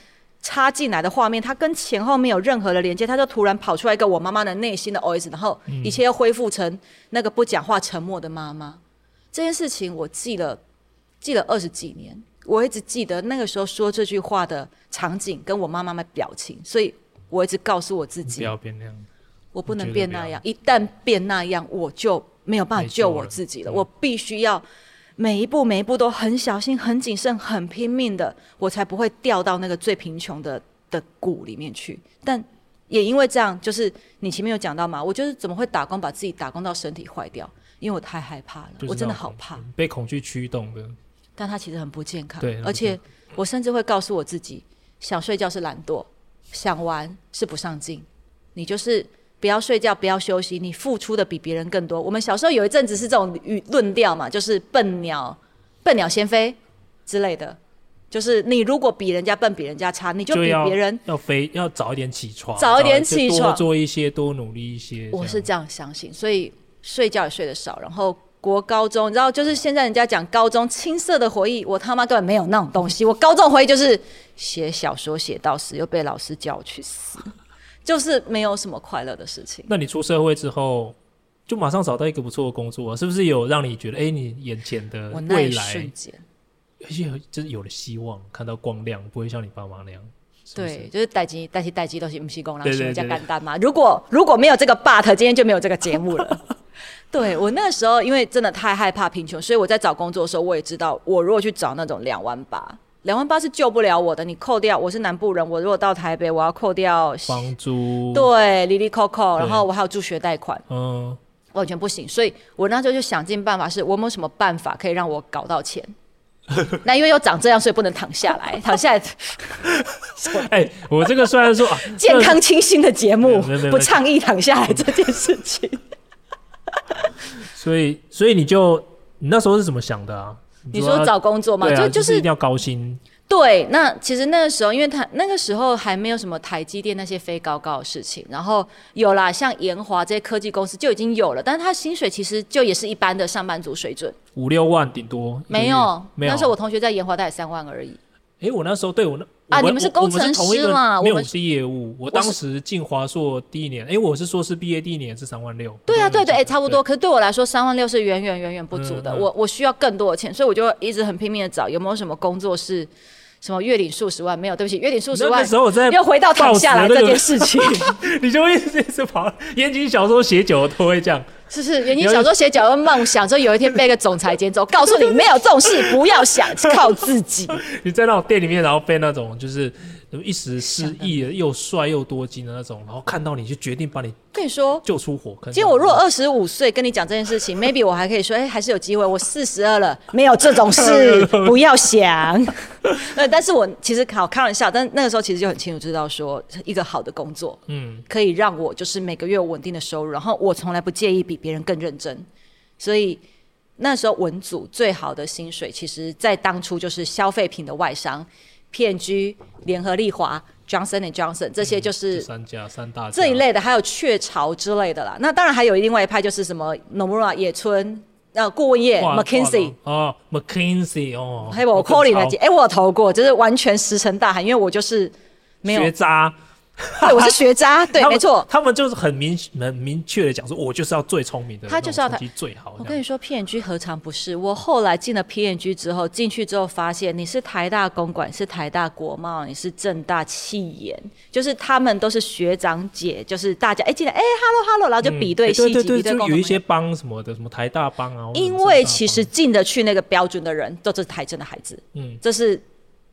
B: 插进来的画面，它跟前后没有任何的连接，它就突然跑出来一个我妈妈的内心的 OS，然后一切又恢复成那个不讲话、沉默的妈妈。这件事情我记了，记了二十几年，我一直记得那个时候说这句话的场景跟我妈妈的表情，所以我一直告诉我自己，
A: 不要变那样，
B: 我不能变那样，一旦变那样，我就没有办法救我自己了，了我必须要。每一步每一步都很小心、很谨慎、很拼命的，我才不会掉到那个最贫穷的的谷里面去。但也因为这样，就是你前面有讲到嘛，我就是怎么会打工把自己打工到身体坏掉？因为我太害怕了，我真的好怕，
A: 被恐惧驱动的。
B: 但它其实很不健康，对，而且我甚至会告诉我自己，想睡觉是懒惰，想玩是不上进，你就是。不要睡觉，不要休息，你付出的比别人更多。我们小时候有一阵子是这种语论调嘛，就是笨鸟，笨鸟先飞之类的。就是你如果比人家笨，比人家差，你就比别人
A: 要，要飞，要早一点起床，
B: 早一点起床，
A: 多做一些，多努力一些。
B: 我是这样相信，所以睡觉也睡得少。然后国高中，你知道，就是现在人家讲高中青涩的回忆，我他妈根本没有那种东西。我高中回忆就是写小说写到死，又被老师叫我去死。就是没有什么快乐的事情。
A: 那你出社会之后，就马上找到一个不错的工作，啊是不是有让你觉得，哎、欸，你眼前的未来，瞬间，而且就是有了希望，看到光亮，不会像你爸妈那样。是是
B: 对，就是代志，但是代机都是不是工人学家简单嘛。如果如果没有这个 but，今天就没有这个节目了。对，我那时候，因为真的太害怕贫穷，所以我在找工作的时候，我也知道，我如果去找那种两万八。两万八是救不了我的，你扣掉，我是南部人，我如果到台北，我要扣掉
A: 房租，
B: 对，哩哩扣扣，然后我还有助学贷款，
A: 嗯，
B: 完全不行，所以我那时候就想尽办法，是我有没有什么办法可以让我搞到钱？那因为又长这样，所以不能躺下来，躺下来。
A: 哎、欸，我这个虽然说、啊、
B: 健康清新的节目，不倡议躺下来这件事情。
A: 所以，所以你就你那时候是怎么想的啊？
B: 你说找工作嘛，啊、就就是、
A: 就是一定要高薪。
B: 对，那其实那个时候，因为他那个时候还没有什么台积电那些飞高高的事情，然后有啦，像研华这些科技公司就已经有了，但是他薪水其实就也是一般的上班族水准，
A: 五六万顶多。
B: 没有，没有，那时候我同学在研华大概三万而已。
A: 哎，我那时候对我那。
B: 啊，你们是工程师嘛？
A: 没有，我是业务。我当时进华硕第一年，哎，我是硕士毕业第一年是三万六。
B: 对啊，对对，哎，差不多。可是对我来说，三万六是远远远远不足的。我我需要更多的钱，所以我就一直很拼命的找有没有什么工作是什么月领数十万？没有，对不起，月领数十万。那时候我在又回到躺下来这件事情，
A: 你就会一直跑言情小说写久了都会这样。
B: 是是，言情小说写久了梦想，说有一天被一个总裁捡走，告诉你没有这种事，不要想，靠自己。
A: 你在那种店里面，然后被那种就是。一时失忆，又帅又多金的那种，然后看到你就决定把你跟你说救出火坑。
B: 其实我如果二十五岁跟你讲这件事情，maybe 我还可以说，哎、欸，还是有机会。我四十二了，没有这种事，不要想。呃，但是我其实好开玩笑，但那个时候其实就很清楚知道说，一个好的工作，嗯，可以让我就是每个月有稳定的收入，然后我从来不介意比别人更认真。所以那时候文组最好的薪水，其实在当初就是消费品的外商。P&G、联合利华、Johnson and Johnson 这些就是
A: 三家三大
B: 这一类的，还有雀巢之类的啦。那当然还有另外一派，就是什么 Nomura 野村，呃，顾问业 McKinsey
A: 哦，McKinsey 哦，
B: 还有我 Colin 的，哎，我投过，就是完全石沉大海，因为我就是没有
A: 学渣。
B: 对，我是学渣，对，没错。
A: 他们就是很明很明确的讲说，我就是要最聪明的，
B: 他就是要他
A: 最好。
B: 我跟你说，PNG 何尝不是？我后来进了 PNG 之后，进去之后发现，你是台大公管，是台大国贸，你是正大气研，就是他们都是学长姐，就是大家哎进来哎，hello hello，然后就比对细节，比对共同。
A: 有一些帮什么的，什么台大帮啊。
B: 因为其实进得去那个标准的人，都是台政的孩子。嗯，这是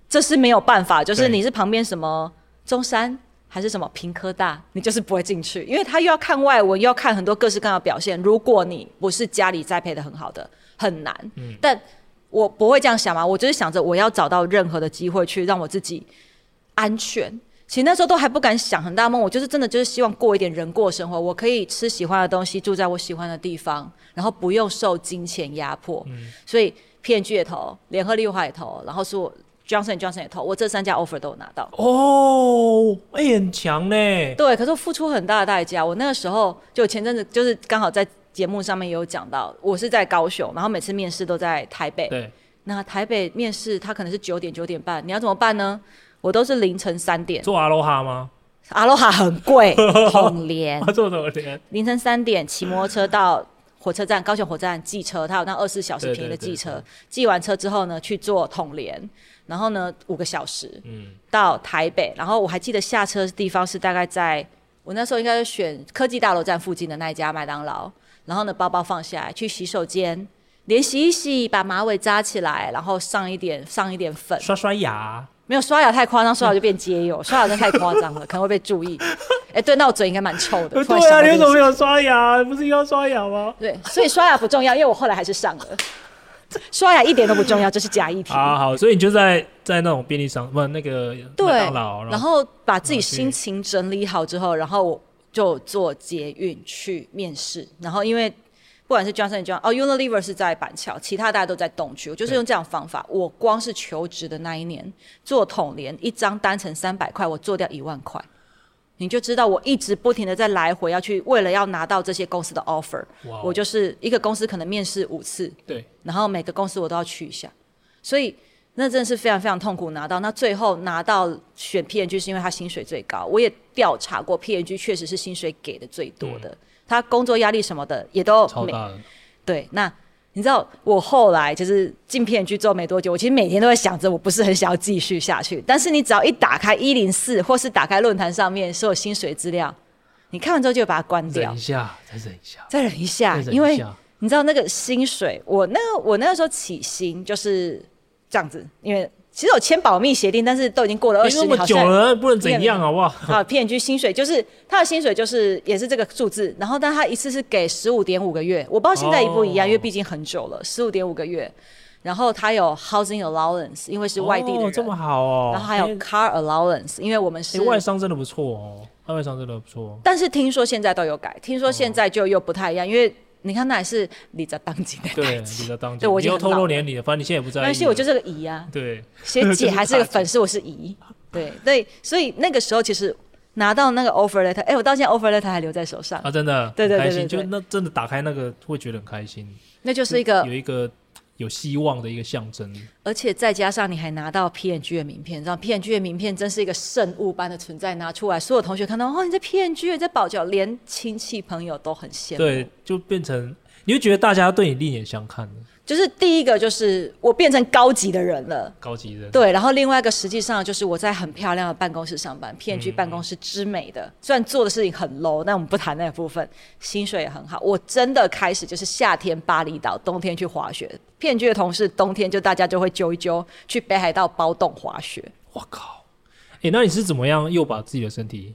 B: 这是没有办法，就是你是旁边什么中山。还是什么平科大，你就是不会进去，因为他又要看外文，又要看很多各式各样的表现。如果你不是家里栽培的很好的，很难。嗯，但我不会这样想嘛，我就是想着我要找到任何的机会去让我自己安全。其实那时候都还不敢想很大梦，我就是真的就是希望过一点人过生活，我可以吃喜欢的东西，住在我喜欢的地方，然后不用受金钱压迫。嗯，所以 P&G 也投，联合利华也投，然后是我。Johnson Johnson 也投，我这三家 offer 都有拿到。
A: 哦，哎、欸，很强呢。
B: 对，可是我付出很大的代价。我那个时候就前阵子就是刚好在节目上面也有讲到，我是在高雄，然后每次面试都在台北。
A: 对。
B: 那台北面试他可能是九点九点半，你要怎么办呢？我都是凌晨三点。
A: 坐阿罗哈吗？
B: 阿罗哈很贵，统联。
A: 坐统联。
B: 凌晨三点骑摩托车到火车站，高雄火车站寄车，他有那二十四小时便宜的寄车。寄完车之后呢，去坐统联。然后呢，五个小时，嗯，到台北。然后我还记得下车的地方是大概在我那时候应该是选科技大楼站附近的那一家麦当劳。然后呢，包包放下来，去洗手间，脸洗一洗，把马尾扎起来，然后上一点上一点粉，
A: 刷刷牙。
B: 没有刷牙太夸张，刷牙就变街友，刷牙真太夸张了，可能会被注意。哎，对，那我嘴应该蛮臭的。
A: 对啊，你怎么没有刷牙？不是要刷牙吗？
B: 对，所以刷牙不重要，因为我后来还是上了。刷牙一点都不重要，这是假议题。
A: 好好，所以你就在在那种便利商不那个麦当劳，
B: 然后把自己心情整理好之后，然后就坐捷运去面试。然后因为不管是 Johnson Johnson 哦，Unilever 是在板桥，其他大家都在东区。我就是用这样方法，我光是求职的那一年做统联，一张单程三百块，我做掉一万块。你就知道我一直不停的在来回要去，为了要拿到这些公司的 offer，我就是一个公司可能面试五次，
A: 对，
B: 然后每个公司我都要去一下，所以那真的是非常非常痛苦拿到。那最后拿到选 P N G 是因为他薪水最高，我也调查过 P N G 确实是薪水给的最多的，他工作压力什么的也都
A: 超大的，
B: 对，那。你知道我后来就是进片去做没多久，我其实每天都在想着，我不是很想要继续下去。但是你只要一打开一零四，或是打开论坛上面所有薪水资料，你看完之后就会把它关掉。
A: 忍一下，再忍一下，
B: 再忍一下，因为你知道那个薪水，我那个我那个时候起薪就是这样子，因为。其实有签保密协定，但是都已经过了二十年，
A: 那么久了，不能怎样，好不好？
B: 啊，PNG 薪水就是他的薪水，就是也是这个数字。然后，但他一次是给十五点五个月，我不知道现在一不一样，哦、因为毕竟很久了，十五点五个月。然后他有 housing allowance，因为是外地的人，
A: 哦、这么好哦。
B: 然后还有 car allowance，因为我们是
A: 外商，真的不错哦，外商真的不错。
B: 但是听说现在都有改，听说现在就又不太一样，因为。你看，那还是你在当今的
A: 对，你在当今，对我要透露年龄，反正你现在也不在。
B: 但是我就是个姨啊。
A: 对，
B: 学姐还是个粉丝，我是姨。对对，所以那个时候其实拿到那个 offer letter，哎，我到现在 offer letter 还留在手上
A: 啊，真的，
B: 对对对，
A: 开心，就那真的打开那个会觉得很开心。
B: 那就是一个
A: 有一个。有希望的一个象征，
B: 而且再加上你还拿到 PNG 的名片，让 PNG 的名片真是一个圣物般的存在，拿出来，所有同学看到，哦，你在 PNG，在宝角，连亲戚朋友都很羡慕。
A: 对，就变成你会觉得大家对你另眼相看
B: 就是第一个，就是我变成高级的人了，
A: 高级人。
B: 对，然后另外一个，实际上就是我在很漂亮的办公室上班，P&G 办公室之美的，嗯、虽然做的事情很 low，但我们不谈那个部分，薪水也很好。我真的开始就是夏天巴厘岛，冬天去滑雪。P&G 的同事冬天就大家就会揪一揪去北海道包洞滑雪。
A: 我靠！哎、欸，那你是怎么样又把自己的身体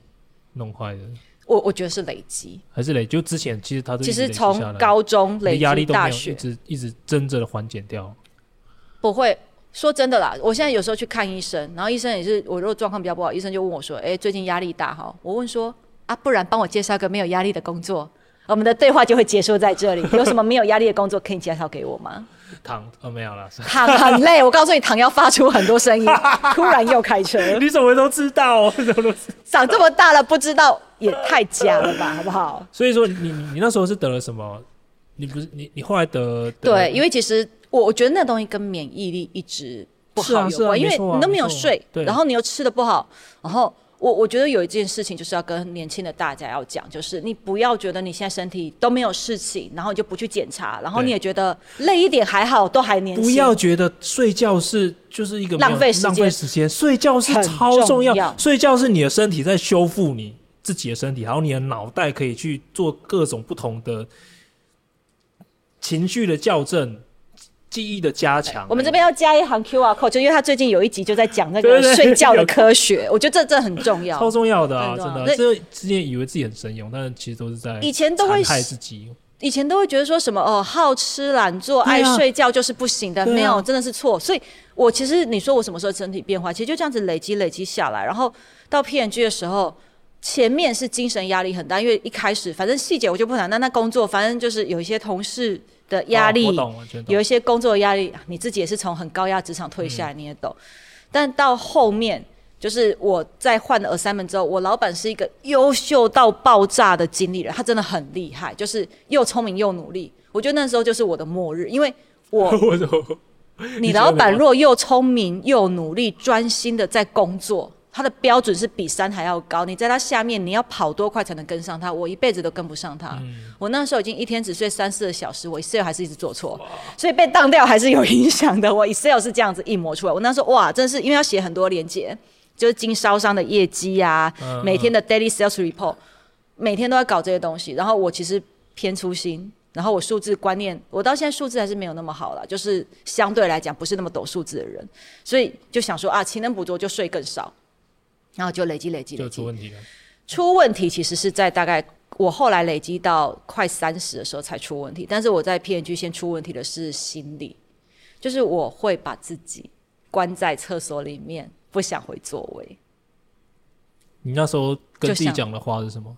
A: 弄坏的？
B: 我我觉得是累积，
A: 还是累？就之前其实他
B: 其实从高中累积大学，
A: 一直一直争着的缓解掉。
B: 不会说真的啦，我现在有时候去看医生，然后医生也是，我如果状况比较不好，医生就问我说：“哎、欸，最近压力大哈？”我问说：“啊，不然帮我介绍个没有压力的工作。”我们的对话就会结束在这里。有什么没有压力的工作可以介绍给我吗？
A: 躺哦，没有了。
B: 躺很累，我告诉你，躺要发出很多声音。突然又开车，
A: 你怎么都知道？哦？
B: 长这么大了不知道也太假了吧，好不好？
A: 所以说你，你你那时候是得了什么？你不是你你后来得，得
B: 对，因为其实我我觉得那东西跟免疫力一直不好有关，啊啊、因为你都没有睡，然后你又吃的不好，然后。我我觉得有一件事情就是要跟年轻的大家要讲，就是你不要觉得你现在身体都没有事情，然后你就不去检查，然后你也觉得累一点还好，都还年轻。
A: 不要觉得睡觉是就是一个
B: 浪费时间，
A: 浪费时间，睡觉是超重要，重要，睡觉是你的身体在修复你自己的身体，还有你的脑袋可以去做各种不同的情绪的校正。记忆的加强，
B: 我们这边要加一行 QR code，就因为他最近有一集就在讲那个 睡觉的科学，我觉得这这很重要，
A: 超重要的啊，真的。这之前以为自己很神勇，但是其实都是在以前都会害自己，
B: 以前都会觉得说什么哦，好吃懒做、爱睡觉就是不行的，啊、没有，真的是错。所以我其实你说我什么时候身体变化，其实就这样子累积累积下来，然后到 PNG 的时候，前面是精神压力很大，因为一开始反正细节我就不谈，那那工作反正就是有一些同事。的压力，有一些工作的压力，你自己也是从很高压职场退下来，你也懂。嗯、但到后面，就是我在换了 assignment 之后，我老板是一个优秀到爆炸的经理人，他真的很厉害，就是又聪明又努力。我觉得那时候就是我的末日，因为我，你老板若又聪明又努力，专心的在工作。他的标准是比山还要高，你在他下面，你要跑多快才能跟上他？我一辈子都跟不上他。嗯、我那时候已经一天只睡三四个小时，我 Excel 还是一直做错，所以被当掉还是有影响的。我 Excel 是这样子一模出来，我那时候哇，真是因为要写很多连接，就是经销商的业绩啊，嗯、每天的 daily sales report，每天都要搞这些东西。然后我其实偏粗心，然后我数字观念，我到现在数字还是没有那么好了，就是相对来讲不是那么懂数字的人，所以就想说啊，勤能补拙就睡更少。然后就累积累积累积，就出问题了。出问题其实是在大概我后来累积到快三十的时候才出问题，但是我在 PNG 先出问题的是心理，就是我会把自己关在厕所里面，不想回座位。
A: 你那时候跟自己讲的话是什么？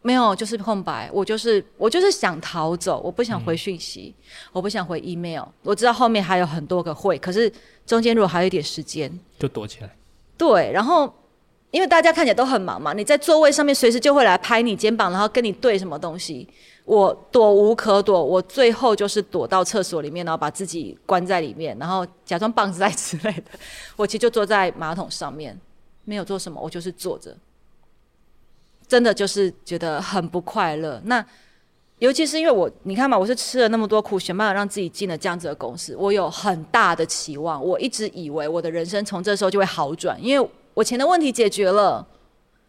B: 没有，就是空白。我就是我就是想逃走，我不想回讯息，嗯、我不想回 email。我知道后面还有很多个会，可是中间如果还有一点时间，
A: 就躲起来。
B: 对，然后。因为大家看起来都很忙嘛，你在座位上面随时就会来拍你肩膀，然后跟你对什么东西。我躲无可躲，我最后就是躲到厕所里面，然后把自己关在里面，然后假装棒子在之类的。我其实就坐在马桶上面，没有做什么，我就是坐着。真的就是觉得很不快乐。那尤其是因为我，你看嘛，我是吃了那么多苦，想办法让自己进了这样子的公司，我有很大的期望，我一直以为我的人生从这时候就会好转，因为。我钱的问题解决了，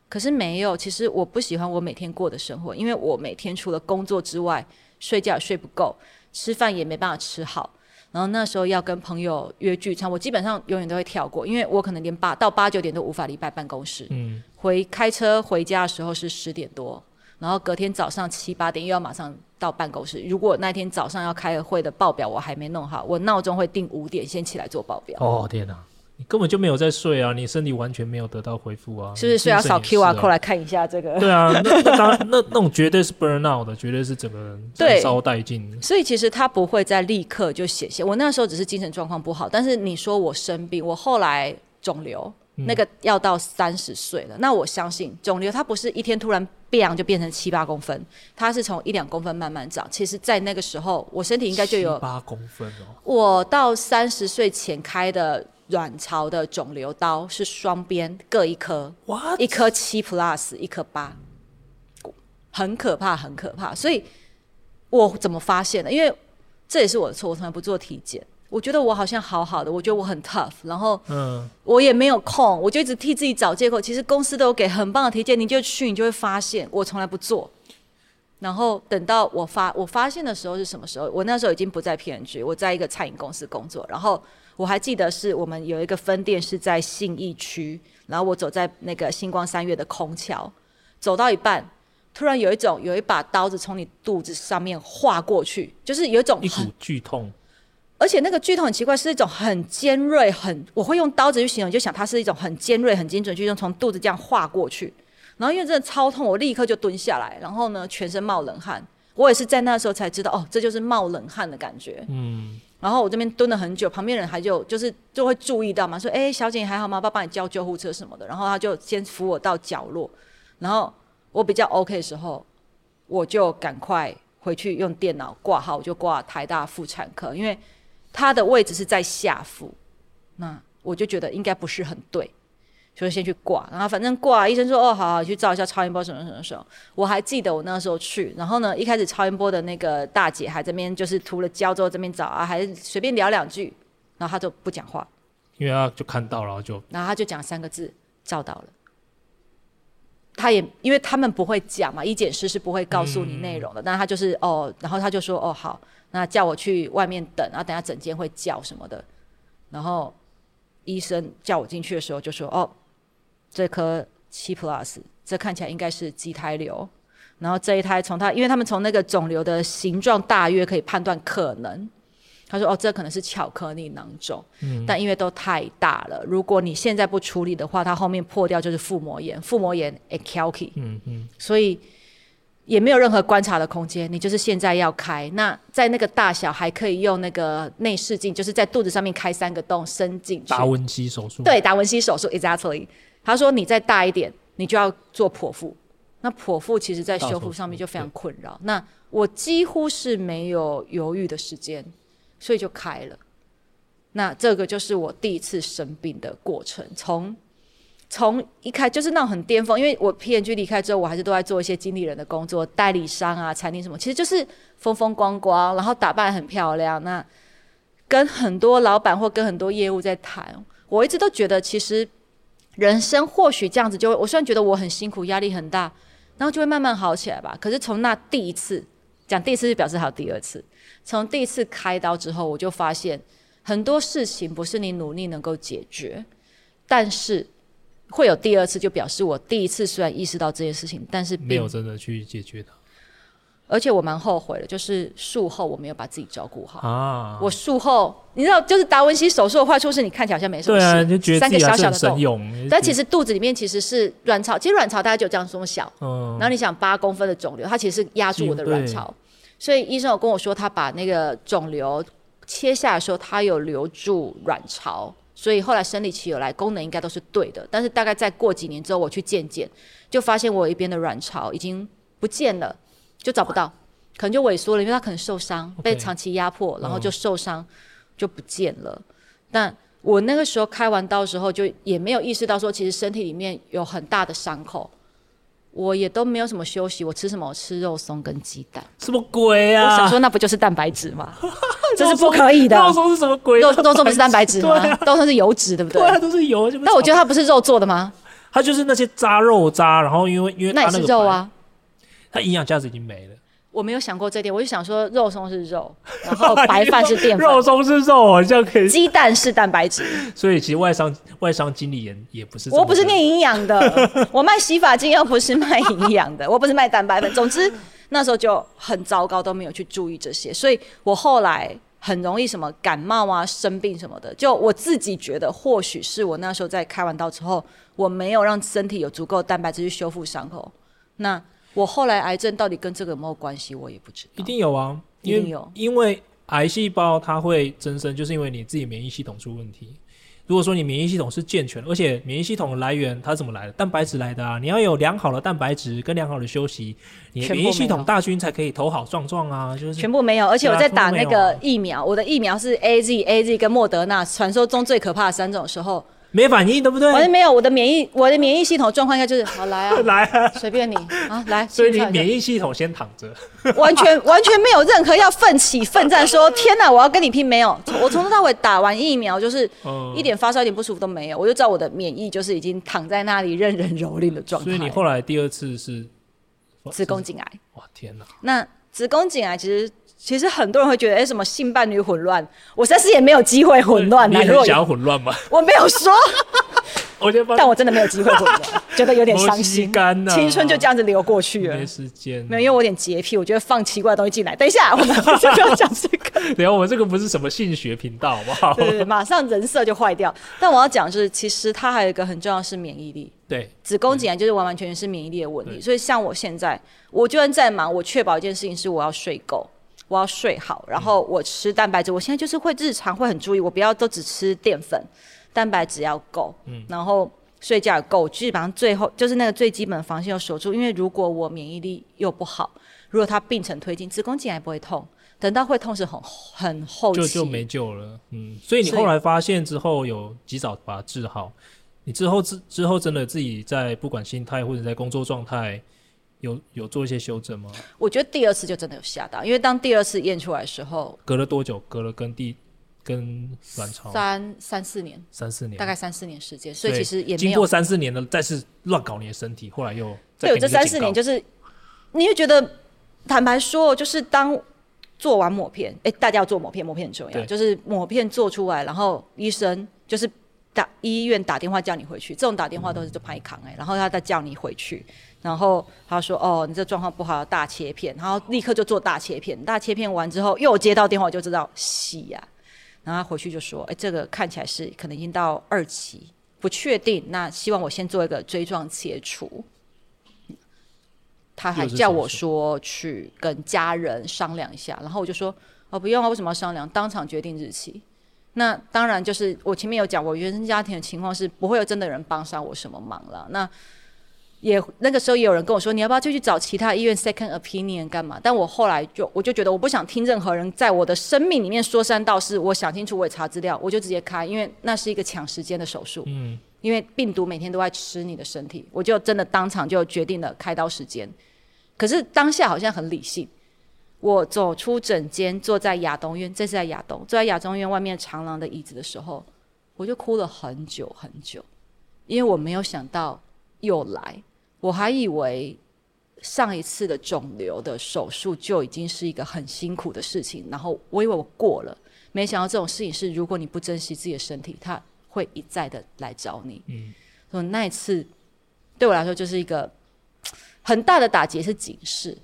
B: 可是没有。其实我不喜欢我每天过的生活，因为我每天除了工作之外，睡觉也睡不够，吃饭也没办法吃好。然后那时候要跟朋友约聚餐，我基本上永远都会跳过，因为我可能连八到八九点都无法离开办公室。嗯，回开车回家的时候是十点多，然后隔天早上七八点又要马上到办公室。如果那天早上要开个会的报表我还没弄好，我闹钟会定五点先起来做报表。
A: 哦天哪！你根本就没有在睡啊！你身体完全没有得到恢复啊！
B: 是不是？所以要扫 QR code 来看一下这个？
A: 对啊，那那当然，那那种绝对是 burn out 的，绝对是整个人燃烧殆尽。
B: 所以其实他不会在立刻就显现。我那时候只是精神状况不好，但是你说我生病，我后来肿瘤、嗯、那个要到三十岁了。那我相信肿瘤它不是一天突然变就变成七八公分，它是从一两公分慢慢长。其实，在那个时候，我身体应该就有
A: 八公分哦。
B: 我到三十岁前开的。卵巢的肿瘤刀是双边各一颗，What? 一颗七 plus，一颗八，很可怕，很可怕。所以我怎么发现的？因为这也是我的错，我从来不做体检。我觉得我好像好好的，我觉得我很 tough，然后嗯，我也没有空，我就一直替自己找借口。其实公司都有给很棒的体检，你就去，你就会发现我从来不做。然后等到我发我发现的时候是什么时候？我那时候已经不在 P&G，我在一个餐饮公司工作。然后我还记得是我们有一个分店是在信义区，然后我走在那个星光三月的空桥，走到一半，突然有一种有一把刀子从你肚子上面划过去，就是有一种
A: 一股剧痛。
B: 而且那个剧痛很奇怪，是一种很尖锐，很我会用刀子去形容，就想它是一种很尖锐、很精准，就从肚子这样划过去。然后因为真的超痛，我立刻就蹲下来，然后呢，全身冒冷汗。我也是在那时候才知道，哦，这就是冒冷汗的感觉。嗯。然后我这边蹲了很久，旁边人还就就是就会注意到嘛，说：“哎，小姐你还好吗？要不要帮你叫救护车什么的。”然后他就先扶我到角落，然后我比较 OK 的时候，我就赶快回去用电脑挂号，我就挂台大妇产科，因为。他的位置是在下腹，那我就觉得应该不是很对，所以先去挂。然后反正挂，医生说：“哦，好好去照一下超音波什么什么什么。”我还记得我那时候去，然后呢，一开始超音波的那个大姐还这边就是涂了胶之后这边找啊，还随便聊两句，然后她就不讲话，
A: 因为他就看到了就，
B: 然后她就讲三个字：“照到了。”他也因为他们不会讲嘛，医检师是不会告诉你内容的，嗯、但他就是哦，然后他就说：“哦，好。”那叫我去外面等，然后等下整间会叫什么的。然后医生叫我进去的时候就说：“哦，这颗七 plus，这看起来应该是畸胎瘤。然后这一胎从它，因为他们从那个肿瘤的形状大约可以判断可能。他说：哦，这可能是巧克力囊肿，嗯、但因为都太大了，如果你现在不处理的话，它后面破掉就是腹膜炎，腹膜炎会翘起。嗯嗯，所以。”也没有任何观察的空间，你就是现在要开。那在那个大小还可以用那个内视镜，就是在肚子上面开三个洞伸进去。
A: 达文西手术。
B: 对，达文西手术，exactly。他说你再大一点，你就要做剖腹。那剖腹其实在修复上面就非常困扰。那我几乎是没有犹豫的时间，所以就开了。那这个就是我第一次生病的过程，从。从一开就是那种很巅峰，因为我 PNG 离开之后，我还是都在做一些经理人的工作，代理商啊、餐厅什么，其实就是风风光光，然后打扮很漂亮。那跟很多老板或跟很多业务在谈，我一直都觉得，其实人生或许这样子就会，我虽然觉得我很辛苦，压力很大，然后就会慢慢好起来吧。可是从那第一次讲第一次，就表示还有第二次。从第一次开刀之后，我就发现很多事情不是你努力能够解决，但是。会有第二次，就表示我第一次虽然意识到这件事情，但是
A: 没有真的去解决它。
B: 而且我蛮后悔的，就是术后我没有把自己照顾好。啊。我术后，你知道，就是达文西手术的坏处是你看起来好像没什么事，
A: 对啊，就觉得三个小小的洞，
B: 但其实肚子里面其实是卵巢，其实卵巢大概就这样这么小，嗯，然后你想八公分的肿瘤，它其实是压住我的卵巢，所以医生有跟我说，他把那个肿瘤切下来的时候，他有留住卵巢。所以后来生理期有来，功能应该都是对的。但是大概再过几年之后，我去见检，就发现我有一边的卵巢已经不见了，就找不到，可能就萎缩了，因为他可能受伤，被长期压迫，然后就受伤，就不见了。但我那个时候开完刀的时候，就也没有意识到说，其实身体里面有很大的伤口。我也都没有什么休息，我吃什么？我吃肉松跟鸡蛋。
A: 什么鬼啊！
B: 我想说，那不就是蛋白质吗？这是不可以的。
A: 肉松是什么鬼？
B: 肉肉松不是蛋白质吗？肉松是油脂，对不对？
A: 对啊，都是油。
B: 但我觉得它不是肉做的吗？
A: 它就是那些渣肉渣，然后因为因为那，
B: 那也是肉啊，
A: 它营养价值已经没了。
B: 我没有想过这点，我就想说肉松是肉，然后白饭是淀粉。
A: 肉松是肉，好像可以。
B: 鸡蛋是蛋白质。
A: 所以其实外商外商经理人也不是。
B: 我不是念营养的，我卖洗发精又不是卖营养的，我不是卖蛋白粉。总之那时候就很糟糕，都没有去注意这些，所以我后来很容易什么感冒啊、生病什么的。就我自己觉得，或许是我那时候在开完刀之后，我没有让身体有足够的蛋白质去修复伤口。那。我后来癌症到底跟这个有没有关系，我也不知道。
A: 一定有啊，一定有，因为癌细胞它会增生，就是因为你自己免疫系统出问题。如果说你免疫系统是健全，而且免疫系统的来源它怎么来的？蛋白质来的啊！你要有良好的蛋白质跟良好的休息，你免疫系统大军才可以头好壮壮啊！就是
B: 全部没有，而且我在打那个疫苗，我的疫苗是 AZ、AZ 跟莫德纳，传说中最可怕的三种时候，
A: 没反应，对不对？
B: 完全没有，我的免疫，我的免疫系统状况应该就是好来啊，
A: 来啊，
B: 随便你啊，来。
A: 所以你免疫系统先躺着，
B: 完全 完全没有任何要奋起奋战，说天哪，我要跟你拼，没有。我从头到尾打完疫苗，就是一点发烧、一点不舒服都没有，我就知道我的免疫就是已经躺在那里任人蹂躏的状态。
A: 所以你后来第二次是
B: 子宫颈癌。
A: 哇天哪！
B: 那子宫颈癌其实。其实很多人会觉得，哎，什么性伴侣混乱？我实在是也没有机会混乱。
A: 你很想要混乱吗？
B: 我没有说，
A: 我
B: 但我真的没有机会混乱，觉得有点伤心。青春就这样子流过去了，
A: 没时间。
B: 没有，因为我有点洁癖，我觉得放奇怪的东西进来。等一下，我们不要讲这个。
A: 等下，我们这个不是什么性学频道，好不好？
B: 对，马上人设就坏掉。但我要讲就是，其实它还有一个很重要的是免疫力。
A: 对，
B: 子宫颈癌就是完完全全是免疫力的问题。所以像我现在，我就算再忙，我确保一件事情是我要睡够。我要睡好，然后我吃蛋白质。我现在就是会日常会很注意，我不要都只吃淀粉，蛋白质要够，嗯，然后睡觉也够，基本上最后就是那个最基本的防线要守住。因为如果我免疫力又不好，如果它病程推进，子宫颈癌不会痛，等到会痛是很很后期，
A: 就就没救了。嗯，所以你后来发现之后有及早把它治好，你之后之之后真的自己在不管心态或者在工作状态。有有做一些修正吗？
B: 我觉得第二次就真的有吓到，因为当第二次验出来的时候，
A: 隔了多久？隔了跟第跟卵巢
B: 三三四年，
A: 三四年，
B: 大概三四年时间，所以其实也没有
A: 经过三四年的再次乱搞你的身体，后来又
B: 对，有这三四年就是，你会觉得坦白说，就是当做完抹片，哎、欸，大家要做抹片，抹片很重要，就是抹片做出来，然后医生就是打医院打电话叫你回去，这种打电话都是就拍扛哎，然后他再叫你回去。然后他说：“哦，你这状况不好，大切片。”然后立刻就做大切片。大切片完之后，又接到电话，我就知道戏呀、然后他回去就说：“哎，这个看起来是可能已经到二期，不确定。那希望我先做一个锥状切除。”他还叫我说去跟家人商量一下。然后我就说：“哦，不用啊，为什么要商量？当场决定日期。”那当然就是我前面有讲，我原生家庭的情况是不会有真的人帮上我什么忙了。那。也那个时候也有人跟我说，你要不要就去找其他医院 second opinion 干嘛？但我后来就我就觉得我不想听任何人在我的生命里面说三道四。我想清楚，我也查资料，我就直接开，因为那是一个抢时间的手术。嗯。因为病毒每天都在吃你的身体，我就真的当场就决定了开刀时间。可是当下好像很理性。我走出诊间，坐在亚东院，这是在亚东，坐在亚东院外面长廊的椅子的时候，我就哭了很久很久，因为我没有想到又来。我还以为上一次的肿瘤的手术就已经是一个很辛苦的事情，然后我以为我过了，没想到这种事情是如果你不珍惜自己的身体，它会一再的来找你。嗯，所以那一次对我来说就是一个很大的打击，是警示。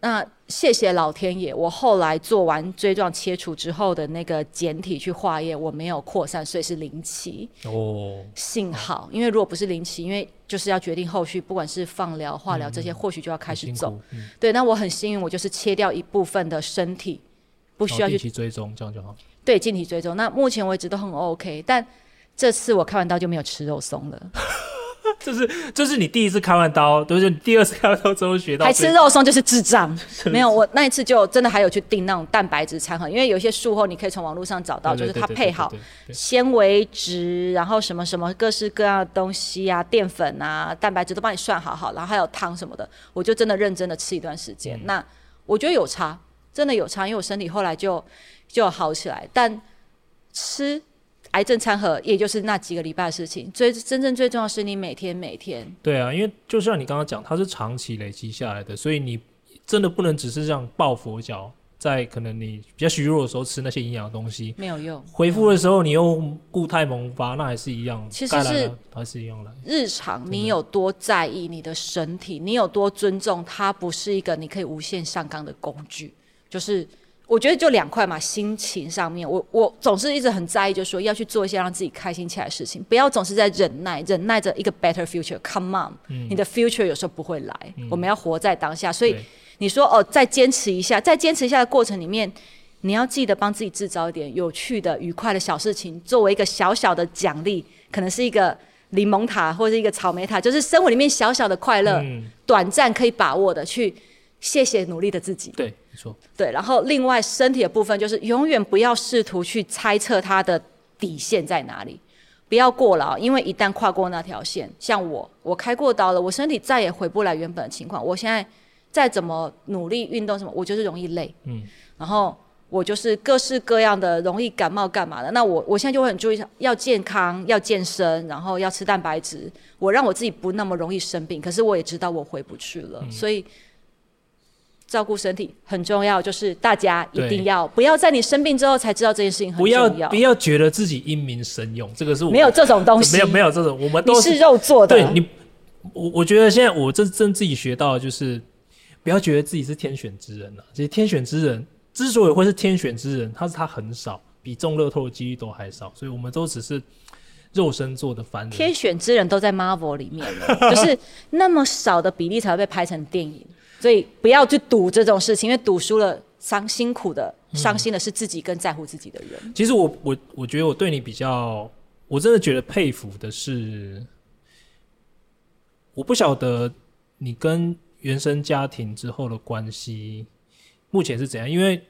B: 那谢谢老天爷，我后来做完锥状切除之后的那个简体去化验，我没有扩散，所以是零期。哦，幸好，因为如果不是零期，因为就是要决定后续，不管是放疗、化疗这些，或许就要开始走。嗯、对，那我很幸运，我就是切掉一部分的身体，不需要去
A: 追踪，这样就好。
B: 对，定期追踪。那目前为止都很 OK，但这次我开完刀就没有吃肉松了。
A: 这是这是你第一次开完刀，都、就是第二次开完刀之后学到，
B: 还吃肉松就是智障。没有，我那一次就真的还有去订那种蛋白质餐盒，因为有些术后你可以从网络上找到，就是它配好纤维质，然后什么什么各式各样的东西啊，淀粉啊，蛋白质都帮你算好好，然后还有汤什么的，我就真的认真的吃一段时间。嗯、那我觉得有差，真的有差，因为我身体后来就就好起来，但吃。癌症餐盒，也就是那几个礼拜的事情。最真正最重要是你每天每天。
A: 对啊，因为就像你刚刚讲，它是长期累积下来的，所以你真的不能只是这样抱佛脚，在可能你比较虚弱的时候吃那些营养的东西，
B: 没有用。
A: 恢复的时候你又固态萌发，那还是一样。
B: 其实是
A: 还是一样的。
B: 日常你有多在意你的身体，你有多尊重它，不是一个你可以无限上纲的工具，就是。我觉得就两块嘛，心情上面，我我总是一直很在意，就是说要去做一些让自己开心起来的事情，不要总是在忍耐，忍耐着一个 better future come on，嗯，你的 future 有时候不会来，嗯，我们要活在当下。所以你说哦，再坚持一下，再坚持一下的过程里面，你要记得帮自己制造一点有趣的、愉快的小事情，作为一个小小的奖励，可能是一个柠檬塔或者一个草莓塔，就是生活里面小小的快乐，嗯，短暂可以把握的去。谢谢努力的自己。
A: 对，没错。
B: 对，然后另外身体的部分就是永远不要试图去猜测它的底线在哪里，不要过劳，因为一旦跨过那条线，像我，我开过刀了，我身体再也回不来原本的情况。我现在再怎么努力运动什么，我就是容易累，嗯，然后。我就是各式各样的容易感冒干嘛的，那我我现在就会很注意要健康，要健身，然后要吃蛋白质，我让我自己不那么容易生病。可是我也知道我回不去了，嗯、所以照顾身体很重要，就是大家一定要不要在你生病之后才知道这件事情很重要，
A: 不要不要觉得自己英明神勇，这个是我
B: 没有这种东西，
A: 没有没有这种，我们都
B: 是，是肉做的。
A: 对你，我我觉得现在我真真自己学到的就是不要觉得自己是天选之人了、啊，这些天选之人。之所以会是天选之人，他是他很少，比中乐透的几率都还少，所以我们都只是肉身做的凡人。
B: 天选之人都在 Marvel 里面了，就是那么少的比例才会被拍成电影，所以不要去赌这种事情，因为赌输了伤辛苦的、伤心的是自己跟在乎自己的人。
A: 其实我我我觉得我对你比较，我真的觉得佩服的是，我不晓得你跟原生家庭之后的关系。目前是怎样？因为，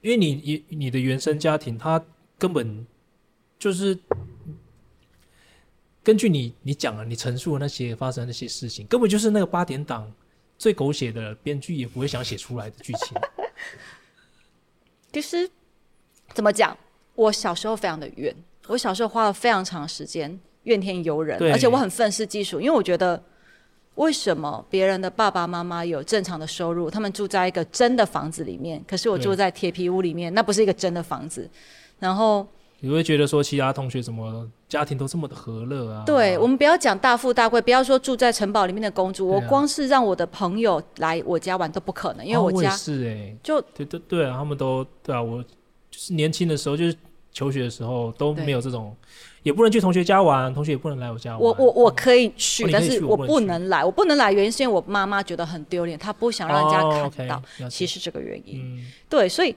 A: 因为你你你的原生家庭，他根本就是根据你你讲了，你陈述的那些发生那些事情，根本就是那个八点档最狗血的编剧也不会想写出来的剧情。
B: 其实怎么讲？我小时候非常的怨，我小时候花了非常长时间怨天尤人，而且我很愤世嫉俗，因为我觉得。为什么别人的爸爸妈妈有正常的收入，他们住在一个真的房子里面，可是我住在铁皮屋里面，那不是一个真的房子。然后
A: 你会觉得说，其他同学怎么家庭都这么的和乐啊？
B: 对，我们不要讲大富大贵，不要说住在城堡里面的公主，啊、我光是让我的朋友来我家玩都不可能，因为我家、
A: 是哎、欸，
B: 就
A: 对对对啊，他们都对啊，我就是年轻的时候就是求学的时候都没有这种。也不能去同学家玩，同学也不能来我家玩。
B: 我我我可以去，
A: 哦、
B: 但是我不能来。我不能来原因是因为我妈妈觉得很丢脸，她不想让人家看到。其实这个原因，嗯、对，所以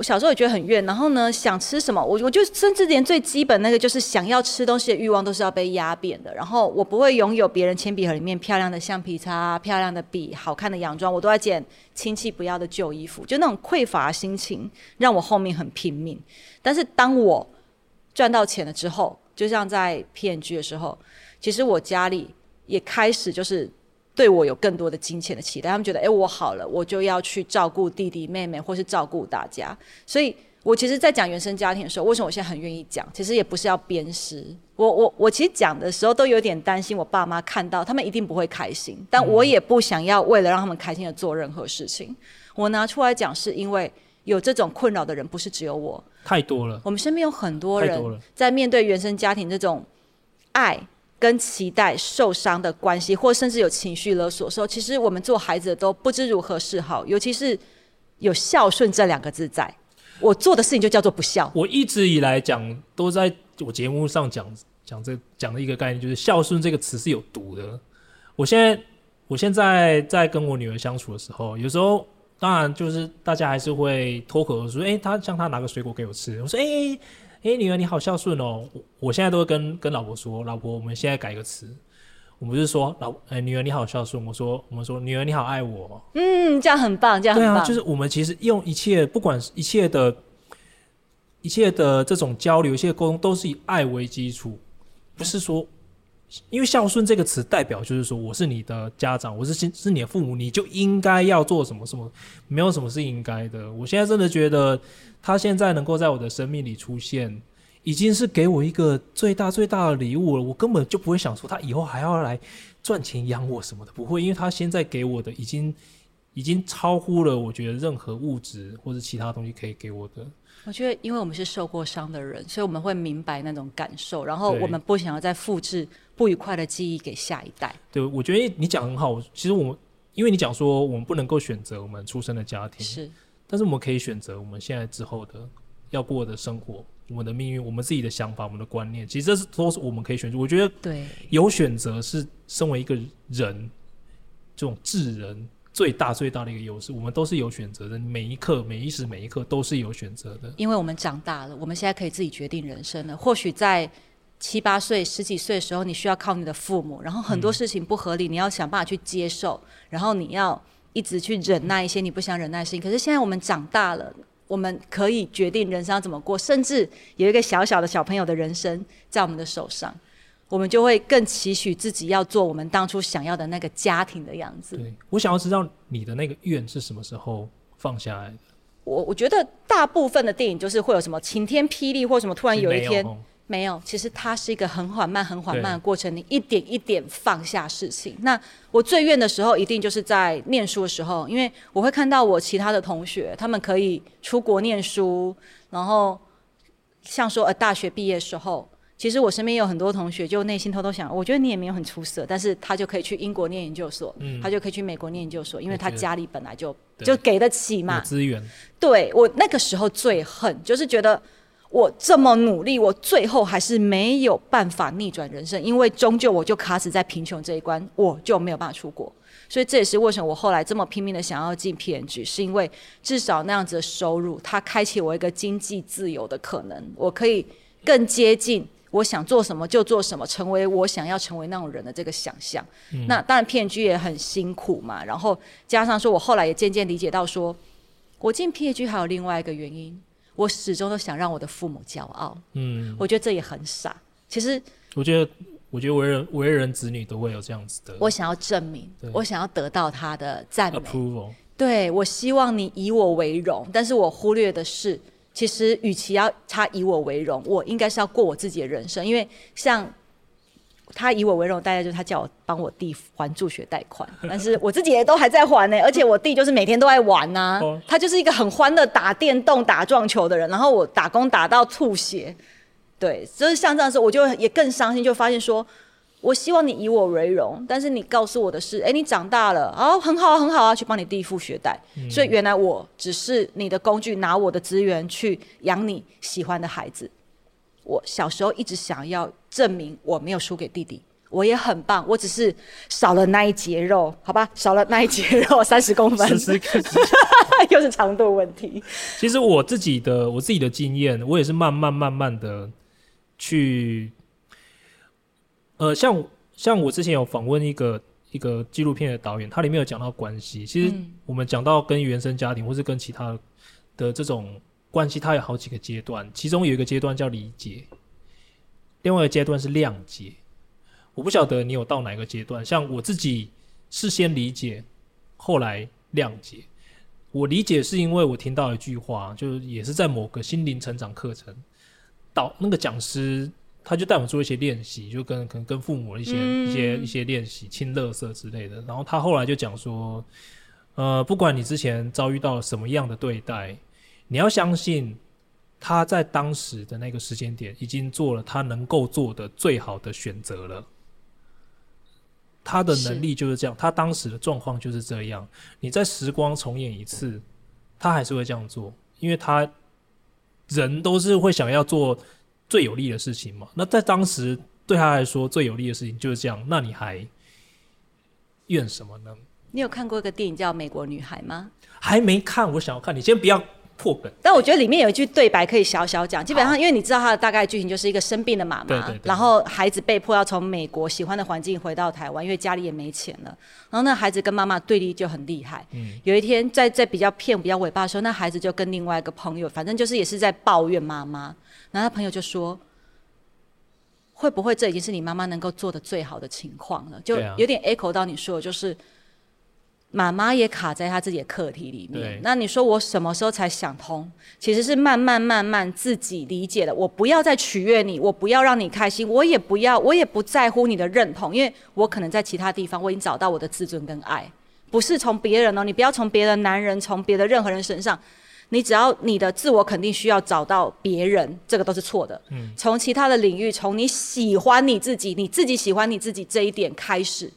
B: 我小时候也觉得很怨。然后呢，想吃什么，我我就甚至连最基本那个就是想要吃东西的欲望都是要被压扁的。然后我不会拥有别人铅笔盒里面漂亮的橡皮擦、漂亮的笔、好看的洋装，我都在捡亲戚不要的旧衣服。就那种匮乏心情，让我后面很拼命。但是当我赚到钱了之后，就像在 P&G 的时候，其实我家里也开始就是对我有更多的金钱的期待。他们觉得，哎、欸，我好了，我就要去照顾弟弟妹妹，或是照顾大家。所以，我其实，在讲原生家庭的时候，为什么我现在很愿意讲？其实也不是要鞭尸。我我我，其实讲的时候都有点担心，我爸妈看到，他们一定不会开心。但我也不想要为了让他们开心的做任何事情。我拿出来讲，是因为。有这种困扰的人不是只有我，
A: 太多了。
B: 我们身边有很多人在面对原生家庭这种爱跟期待受伤的关系，或甚至有情绪勒索的时候，其实我们做孩子都不知如何是好。尤其是有孝顺这两个字在，我做的事情就叫做不孝。
A: 我一直以来讲都在我节目上讲讲这讲的一个概念，就是孝顺这个词是有毒的。我现在我现在在跟我女儿相处的时候，有时候。当然，就是大家还是会脱口而出，哎、欸，他像他拿个水果给我吃，我说，哎、欸，哎、欸，女儿你好孝顺哦。我我现在都会跟跟老婆说，老婆，我们现在改个词，我们就是说，老，哎、欸，女儿你好孝顺。我说，我们说，女儿你好爱我。
B: 嗯，这样很棒，这样很棒。
A: 对啊，就是我们其实用一切，不管一切的，一切的这种交流、一切沟通，都是以爱为基础，不是说。因为孝顺这个词代表就是说，我是你的家长，我是是你的父母，你就应该要做什么什么，没有什么是应该的。我现在真的觉得，他现在能够在我的生命里出现，已经是给我一个最大最大的礼物了。我根本就不会想说他以后还要来赚钱养我什么的，不会，因为他现在给我的已经已经超乎了我觉得任何物质或者其他东西可以给我的。
B: 我觉得，因为我们是受过伤的人，所以我们会明白那种感受，然后我们不想要再复制不愉快的记忆给下一代。
A: 对，我觉得你讲很好。其实我们，因为你讲说我们不能够选择我们出生的家庭，
B: 是，
A: 但是我们可以选择我们现在之后的要过的生活，我们的命运，我们自己的想法，我们的观念，其实这是都是我们可以选择。我觉得，
B: 对，
A: 有选择是身为一个人这种智人。最大最大的一个优势，我们都是有选择的，每一刻、每一时、每一刻都是有选择的。
B: 因为我们长大了，我们现在可以自己决定人生了。或许在七八岁、十几岁的时候，你需要靠你的父母，然后很多事情不合理，嗯、你要想办法去接受，然后你要一直去忍耐一些你不想忍耐的事情。可是现在我们长大了，我们可以决定人生要怎么过，甚至有一个小小的小朋友的人生在我们的手上，我们就会更期许自己要做我们当初想要的那个家庭的样子。
A: 对，我想要知道你的那个愿是什么时候放下来的？
B: 我我觉得大部分的电影就是会有什么晴天霹雳，或什么突然有一天。没有，其实它是一个很缓慢、很缓慢的过程。你一点一点放下事情。那我最怨的时候，一定就是在念书的时候，因为我会看到我其他的同学，他们可以出国念书，然后像说呃大学毕业时候，其实我身边有很多同学，就内心偷偷想，我觉得你也没有很出色，但是他就可以去英国念研究所，嗯、他就可以去美国念研究所，因为他家里本来就就给得起嘛，
A: 资源。
B: 对，我那个时候最恨，就是觉得。我这么努力，我最后还是没有办法逆转人生，因为终究我就卡死在贫穷这一关，我就没有办法出国。所以这也是为什么我后来这么拼命的想要进 P N G，是因为至少那样子的收入，它开启我一个经济自由的可能，我可以更接近我想做什么就做什么，成为我想要成为那种人的这个想象。那当然 P&G 也很辛苦嘛，然后加上说我后来也渐渐理解到说，我进 P&G 还有另外一个原因。我始终都想让我的父母骄傲，嗯，我觉得这也很傻。其实，
A: 我觉得，我觉得为人为人子女都会有这样子的。
B: 我想要证明，我想要得到他的赞美。Approval。对，我希望你以我为荣，但是我忽略的是，其实与其要他以我为荣，我应该是要过我自己的人生，因为像。他以我为荣，大概就是他叫我帮我弟还助学贷款，但是我自己也都还在还呢、欸，而且我弟就是每天都在玩呐、啊，哦、他就是一个很欢乐打电动、打撞球的人，然后我打工打到吐血，对，就是像这样子，我就也更伤心，就发现说，我希望你以我为荣，但是你告诉我的是，哎、欸，你长大了，哦，很好啊，很好啊，去帮你弟付学贷，嗯、所以原来我只是你的工具，拿我的资源去养你喜欢的孩子。我小时候一直想要证明我没有输给弟弟，我也很棒，我只是少了那一节肉，好吧，少了那一节肉 三十公分，又是长度问题。
A: 其实我自己的我自己的经验，我也是慢慢慢慢的去，呃，像像我之前有访问一个一个纪录片的导演，他里面有讲到关系。其实我们讲到跟原生家庭或是跟其他的这种。关系它有好几个阶段，其中有一个阶段叫理解，另外一个阶段是谅解。我不晓得你有到哪个阶段，像我自己是先理解，后来谅解。我理解是因为我听到一句话，就是也是在某个心灵成长课程，导那个讲师他就带我做一些练习，就跟可能跟父母的一些、嗯、一些一些练习，清垃圾之类的。然后他后来就讲说，呃，不管你之前遭遇到了什么样的对待。你要相信，他在当时的那个时间点已经做了他能够做的最好的选择了。他的能力就是这样，他当时的状况就是这样。你在时光重演一次，他还是会这样做，因为他人都是会想要做最有利的事情嘛。那在当时对他来说最有利的事情就是这样，那你还怨什么呢？
B: 你有看过一个电影叫《美国女孩》吗？
A: 还没看，我想要看。你先不要。破本，
B: 但我觉得里面有一句对白可以小小讲。基本上，因为你知道他的大概剧情就是一个生病的妈妈，然后孩子被迫要从美国喜欢的环境回到台湾，因为家里也没钱了。然后那孩子跟妈妈对立就很厉害。嗯，有一天在在比较骗比较尾巴的时候，那孩子就跟另外一个朋友，反正就是也是在抱怨妈妈。然后他朋友就说：“会不会这已经是你妈妈能够做的最好的情况了？”就有点 echo 到你说的，就是。妈妈也卡在她自己的课题里面。那你说我什么时候才想通？其实是慢慢慢慢自己理解的。我不要再取悦你，我不要让你开心，我也不要，我也不在乎你的认同，因为我可能在其他地方我已经找到我的自尊跟爱，不是从别人哦。你不要从别的男人，从别的任何人身上，你只要你的自我肯定需要找到别人，这个都是错的。嗯，从其他的领域，从你喜欢你自己，你自己喜欢你自己这一点开始。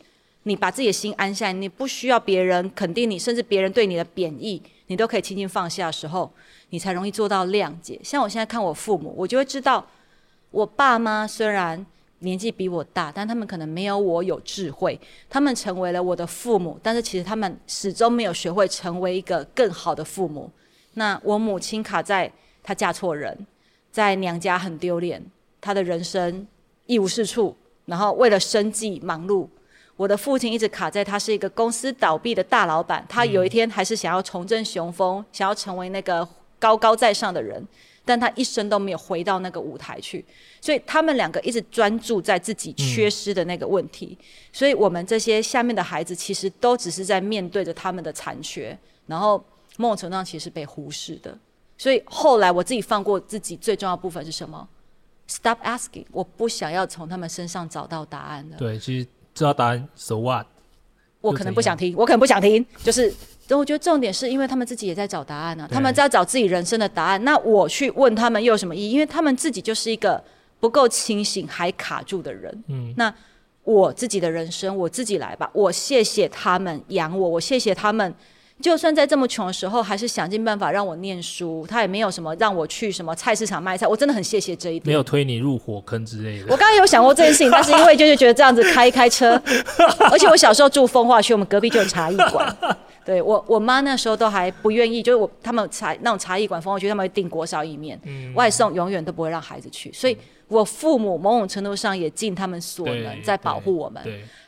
B: 你把自己的心安下来，你不需要别人肯定你，甚至别人对你的贬义，你都可以轻轻放下的时候，你才容易做到谅解。像我现在看我父母，我就会知道，我爸妈虽然年纪比我大，但他们可能没有我有智慧，他们成为了我的父母，但是其实他们始终没有学会成为一个更好的父母。那我母亲卡在她嫁错人，在娘家很丢脸，她的人生一无是处，然后为了生计忙碌。我的父亲一直卡在，他是一个公司倒闭的大老板，他有一天还是想要重振雄风，想要成为那个高高在上的人，但他一生都没有回到那个舞台去，所以他们两个一直专注在自己缺失的那个问题。嗯、所以我们这些下面的孩子，其实都只是在面对着他们的残缺，然后某种程度上其实被忽视的。所以后来我自己放过自己，最重要的部分是什么？Stop asking，我不想要从他们身上找到答案了。
A: 对，其实知道答案，so what？
B: 我可能不想听，我可能不想听，就是，但我觉得重点是因为他们自己也在找答案呢、啊，他们在找自己人生的答案。那我去问他们又有什么意义？因为他们自己就是一个不够清醒还卡住的人。嗯，那我自己的人生我自己来吧。我谢谢他们养我，我谢谢他们。就算在这么穷的时候，还是想尽办法让我念书。他也没有什么让我去什么菜市场卖菜，我真的很谢谢这一点。
A: 没有推你入火坑之类的。
B: 我刚刚有想过这件事情，但是因为就是觉得这样子开一开车，而且我小时候住风化区，我们隔壁就有茶艺馆。对我，我妈那时候都还不愿意，就是我他们茶那种茶艺馆风化区，他们会订锅烧意面，嗯、外送永远都不会让孩子去。所以我父母某种程度上也尽他们所能在保护我们，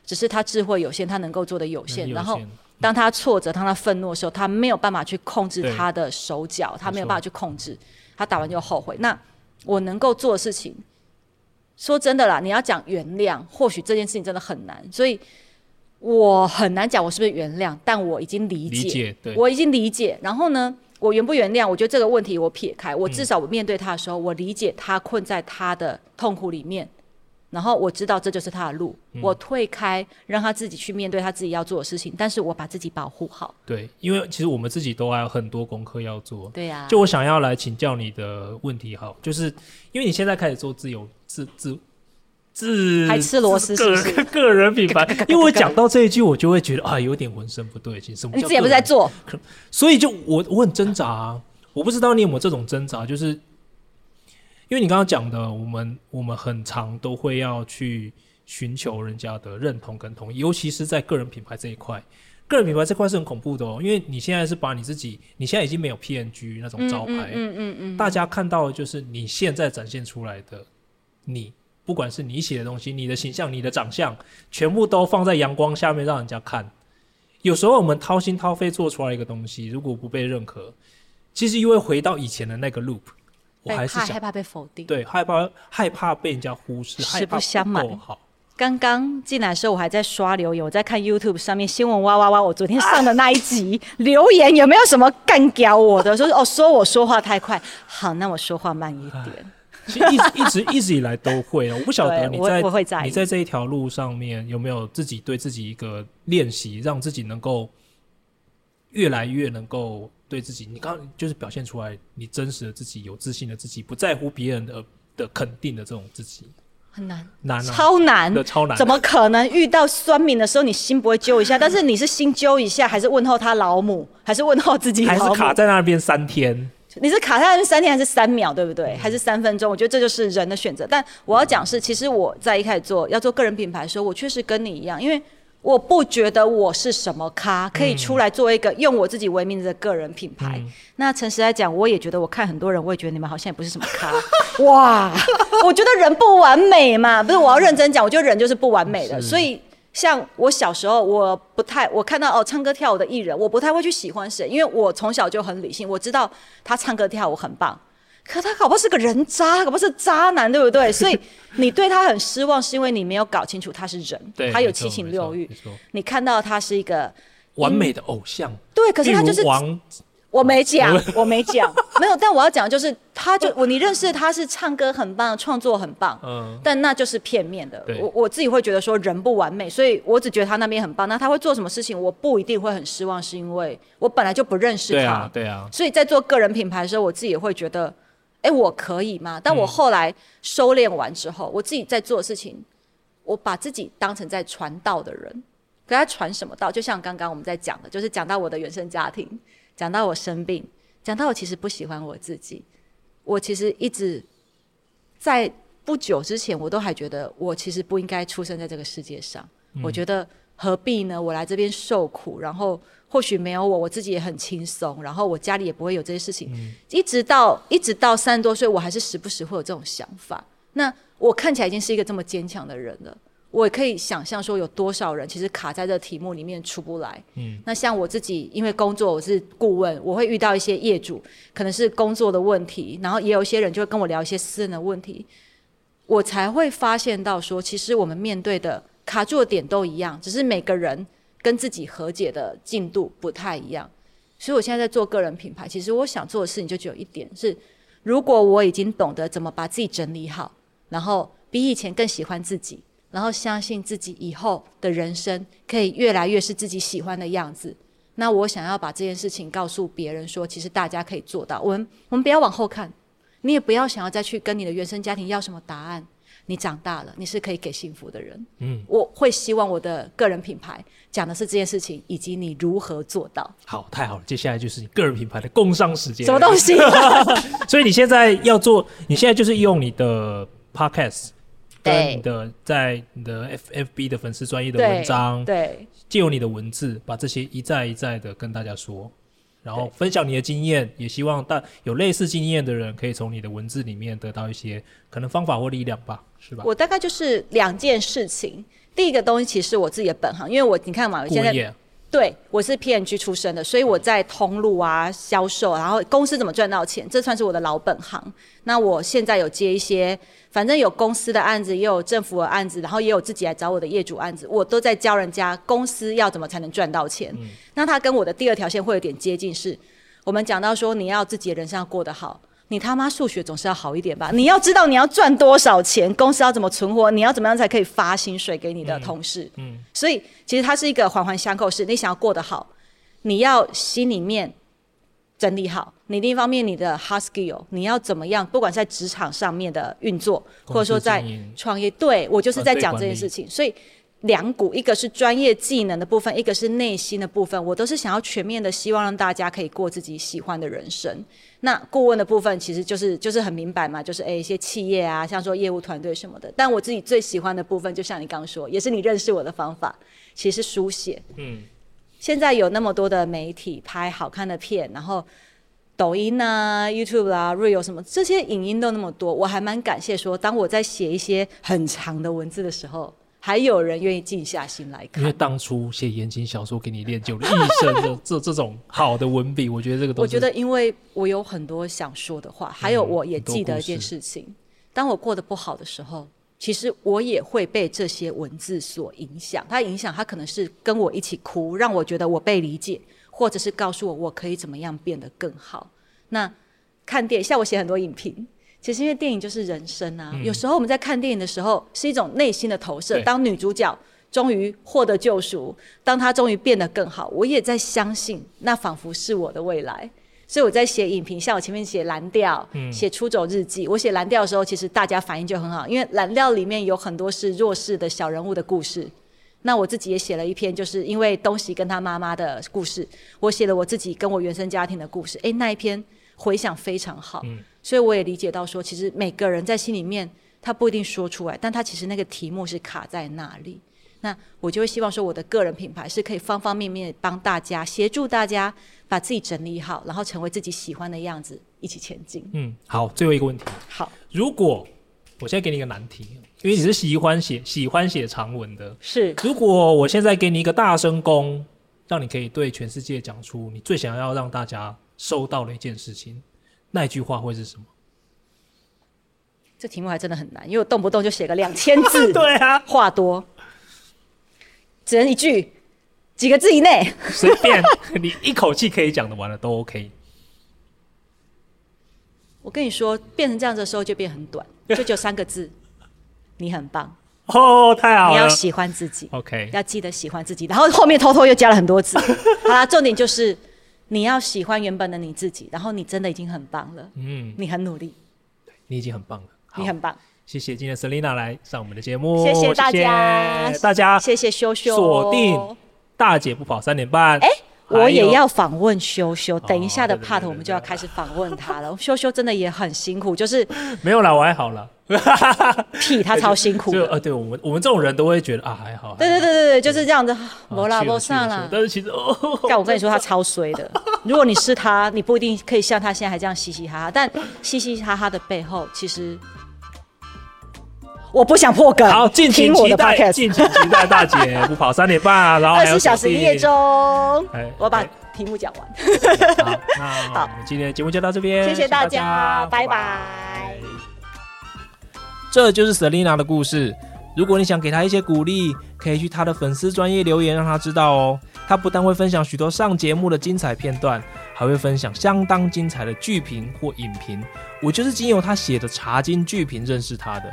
B: 只是他智慧有限，他能够做的有限，有限然后。当他挫折，当他愤怒的时候，他没有办法去控制他的手脚，他没有办法去控制，他打完就后悔。那我能够做的事情，说真的啦，你要讲原谅，或许这件事情真的很难，所以我很难讲我是不是原谅，但我已经理解，理解，我已经理解。然后呢，我原不原谅，我觉得这个问题我撇开，我至少我面对他的时候，嗯、我理解他困在他的痛苦里面。然后我知道这就是他的路，嗯、我退开，让他自己去面对他自己要做的事情。但是我把自己保护好。对，因为其实我们自己都还有很多功课要做。对呀、啊。就我想要来请教你的问题，好，就是因为你现在开始做自由自自自，还吃螺丝是是个 个人品牌。因为我讲到这一句，我就会觉得啊，有点浑身不对劲。什么？你自己也不是在做，所以就我我很挣扎、啊，我不知道你有没有这种挣扎，就是。因为你刚刚讲的，我们我们很常都会要去寻求人家的认同跟同意，尤其是在个人品牌这一块。个人品牌这块是很恐怖的哦，因为你现在是把你自己，你现在已经没有 PNG 那种招牌，嗯嗯嗯，嗯，嗯，大家看到的就是你现在展现出来的你，不管是你写的东西、你的形象、你的长相，全部都放在阳光下面让人家看。有时候我们掏心掏肺做出来一个东西，如果不被认可，其实又会回到以前的那个 loop。我还是害怕被否定，对，害怕害怕被人家忽视，实不相瞒。刚刚进来的时候，我还在刷留言，我在看 YouTube 上面新闻哇哇哇。我昨天上的那一集、啊、留言有没有什么干掉我的？说 哦，说我说话太快，好，那我说话慢一点。其实一直一直一直以来都会，我不晓得你在，在你在这一条路上面有没有自己对自己一个练习，让自己能够越来越能够。对自己，你刚刚就是表现出来你真实的自己，有自信的自己，不在乎别人的的肯定的这种自己，很难，难、啊，超难的，超难。怎么可能遇到酸敏的时候，你心不会揪一下？但是你是心揪一下，还是问候他老母，还是问候自己老母？还是卡在那边三天？你是卡在那边三天，还是三秒？对不对？嗯、还是三分钟？我觉得这就是人的选择。但我要讲是，其实我在一开始做要做个人品牌的时候，我确实跟你一样，因为。我不觉得我是什么咖，可以出来做一个用我自己为名的个人品牌。嗯、那诚实来讲，我也觉得，我看很多人，我也觉得你们好像也不是什么咖。哇，我觉得人不完美嘛，不是，我要认真讲，我觉得人就是不完美的。所以，像我小时候，我不太，我看到哦唱歌跳舞的艺人，我不太会去喜欢谁，因为我从小就很理性，我知道他唱歌跳舞很棒。可他搞不好是个人渣，搞不好是渣男，对不对？所以你对他很失望，是因为你没有搞清楚他是人，他有七情六欲。你看到他是一个完美的偶像，对，可是他就是王。我没讲，我没讲，没有。但我要讲的就是，他就我你认识他是唱歌很棒，创作很棒，嗯，但那就是片面的。我我自己会觉得说人不完美，所以我只觉得他那边很棒。那他会做什么事情，我不一定会很失望，是因为我本来就不认识他，对啊，对啊。所以在做个人品牌的时候，我自己也会觉得。哎，我可以吗？但我后来收敛完之后，嗯、我自己在做的事情，我把自己当成在传道的人，给他传什么道？就像刚刚我们在讲的，就是讲到我的原生家庭，讲到我生病，讲到我其实不喜欢我自己。我其实一直在不久之前，我都还觉得我其实不应该出生在这个世界上。嗯、我觉得何必呢？我来这边受苦，然后。或许没有我，我自己也很轻松，然后我家里也不会有这些事情。嗯、一直到一直到三十多岁，我还是时不时会有这种想法。那我看起来已经是一个这么坚强的人了，我也可以想象说，有多少人其实卡在这题目里面出不来。嗯，那像我自己，因为工作我是顾问，我会遇到一些业主，可能是工作的问题，然后也有一些人就会跟我聊一些私人的问题，我才会发现到说，其实我们面对的卡住的点都一样，只是每个人跟自己和解的进度不太一样。所以我现在在做个人品牌，其实我想做的事情就只有一点是，如果我已经懂得怎么把自己整理好，然后比以前更喜欢自己。然后相信自己以后的人生可以越来越是自己喜欢的样子。那我想要把这件事情告诉别人说，其实大家可以做到。我们我们不要往后看，你也不要想要再去跟你的原生家庭要什么答案。你长大了，你是可以给幸福的人。嗯，我会希望我的个人品牌讲的是这件事情，以及你如何做到。
A: 好，太好了，接下来就是你个人品牌的工商时间。
B: 什么东西？
A: 所以你现在要做，你现在就是用你的 podcast。跟你的在你的 F F B 的粉丝专业的文章，对，借由你的文字，把这些一再一再的跟大家说，然后分享你的经验，也希望大有类似经验的人可以从你的文字里面得到一些可能方法或力量吧，是吧？
B: 我大概就是两件事情，第一个东西其实是我自己的本行，因为我你看嘛，我现在。对，我是 P&G 出身的，所以我在通路啊、销售，然后公司怎么赚到钱，这算是我的老本行。那我现在有接一些，反正有公司的案子，也有政府的案子，然后也有自己来找我的业主案子，我都在教人家公司要怎么才能赚到钱。嗯。那他跟我的第二条线会有点接近，是我们讲到说你要自己的人生要过得好。你他妈数学总是要好一点吧？你要知道你要赚多少钱，公司要怎么存活，你要怎么样才可以发薪水给你的同事？嗯，嗯，所以其实它是一个环环相扣，是你想要过得好，你要心里面整理好。你另一方面，你的 hard skill，你要怎么样？不管在职场上面的运作，或者说在创业，对，我就是在讲这件事情，所以。两股，一个是专业技能的部分，一个是内心的部分，我都是想要全面的，希望让大家可以过自己喜欢的人生。那顾问的部分其实就是就是很明白嘛，就是诶一些企业啊，像说业务团队什么的。但我自己最喜欢的部分，就像你刚刚说，也是你认识我的方法，其实是书写。嗯，现在有那么多的媒体拍好看的片，然后抖音啊、YouTube 啦、啊、Real 什么这些影音都那么多，我还蛮感谢说，当我在写一些很长的文字的时候。还有人愿意静下心来看，
A: 因为当初写言情小说给你练就了一生的这 这种好的文笔，我觉得这个东西。
B: 我觉得，因为我有很多想说的话，还有我也记得一件事情：嗯、当我过得不好的时候，其实我也会被这些文字所影响。它影响，它可能是跟我一起哭，让我觉得我被理解，或者是告诉我我可以怎么样变得更好。那看电影，像我写很多影评。其实因为电影就是人生啊，嗯、有时候我们在看电影的时候是一种内心的投射。当女主角终于获得救赎，当她终于变得更好，我也在相信，那仿佛是我的未来。所以我在写影评，像我前面写蓝调，写、嗯、出走日记。我写蓝调的时候，其实大家反应就很好，因为蓝调里面有很多是弱势的小人物的故事。那我自己也写了一篇，就是因为东西跟他妈妈的故事，我写了我自己跟我原生家庭的故事。诶，那一篇回想非常好。嗯所以我也理解到说，其实每个人在心里面，他不一定说出来，但他其实那个题目是卡在那里。那我就会希望说，我的个人品牌是可以方方面面帮大家协助大家把自己整理好，然后成为自己喜欢的样子，一起前进。嗯，
A: 好，最后一个问题。
B: 好，
A: 如果我现在给你一个难题，因为你是喜欢写喜欢写长文的，
B: 是。
A: 如果我现在给你一个大声公，让你可以对全世界讲出你最想要让大家收到的一件事情。那句话会是什么？
B: 这题目还真的很难，因为我动不动就写个两千字。
A: 对啊，
B: 话多，只能一句，几个字以内，
A: 随便，你一口气可以讲的完了都 OK。
B: 我跟你说，变成这样子的时候就变很短，就只有三个字：你很棒。
A: 哦，太好了！
B: 你要喜欢自己
A: ，OK，
B: 要记得喜欢自己。然后后面偷偷又加了很多字。好啦，重点就是。你要喜欢原本的你自己，然后你真的已经很棒了。嗯，你很努力，
A: 你已经很棒了。
B: 你很棒，
A: 谢谢今天 Selina 来上我们的节目，
B: 谢谢大家，
A: 谢谢大家，
B: 谢谢修修，
A: 锁定大姐不跑三点半。
B: 我也要访问修修，等一下的 part 我们就要开始访问他了。修修真的也很辛苦，就是
A: 没有啦，我还好啦。
B: 屁，他超辛苦。
A: 就呃，对我们我们这种人都会觉得啊，还好。
B: 对对对对对，就是这样子。没啦，没啥啦。
A: 但是其实，
B: 但我跟你说，他超衰的。如果你是他，你不一定可以像他现在还这样嘻嘻哈哈。但嘻嘻哈哈的背后，其实我不想破梗。
A: 好，敬请期待，
B: 敬
A: 请期待大姐不跑三点半，然后
B: 二十四小时一夜中，我把题目讲完。
A: 好，那 好，今天的节目就到这边，
B: 谢谢大家，拜拜。
A: 这就是 Selina 的故事。如果你想给她一些鼓励，可以去她的粉丝专业留言，让她知道哦。她不但会分享许多上节目的精彩片段，还会分享相当精彩的剧评或影评。我就是经由她写的茶金剧评认识她的。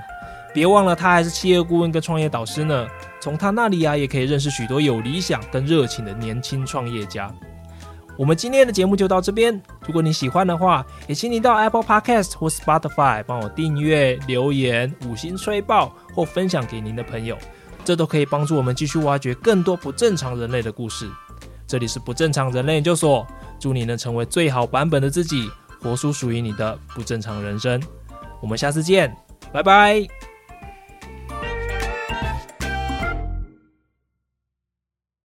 A: 别忘了，他还是企业顾问跟创业导师呢。从他那里啊，也可以认识许多有理想跟热情的年轻创业家。我们今天的节目就到这边。如果你喜欢的话，也请你到 Apple Podcast 或 Spotify 帮我订阅、留言、五星吹爆或分享给您的朋友，这都可以帮助我们继续挖掘更多不正常人类的故事。这里是不正常人类研究所，祝你能成为最好版本的自己，活出属于你的不正常人生。我们下次见，拜拜。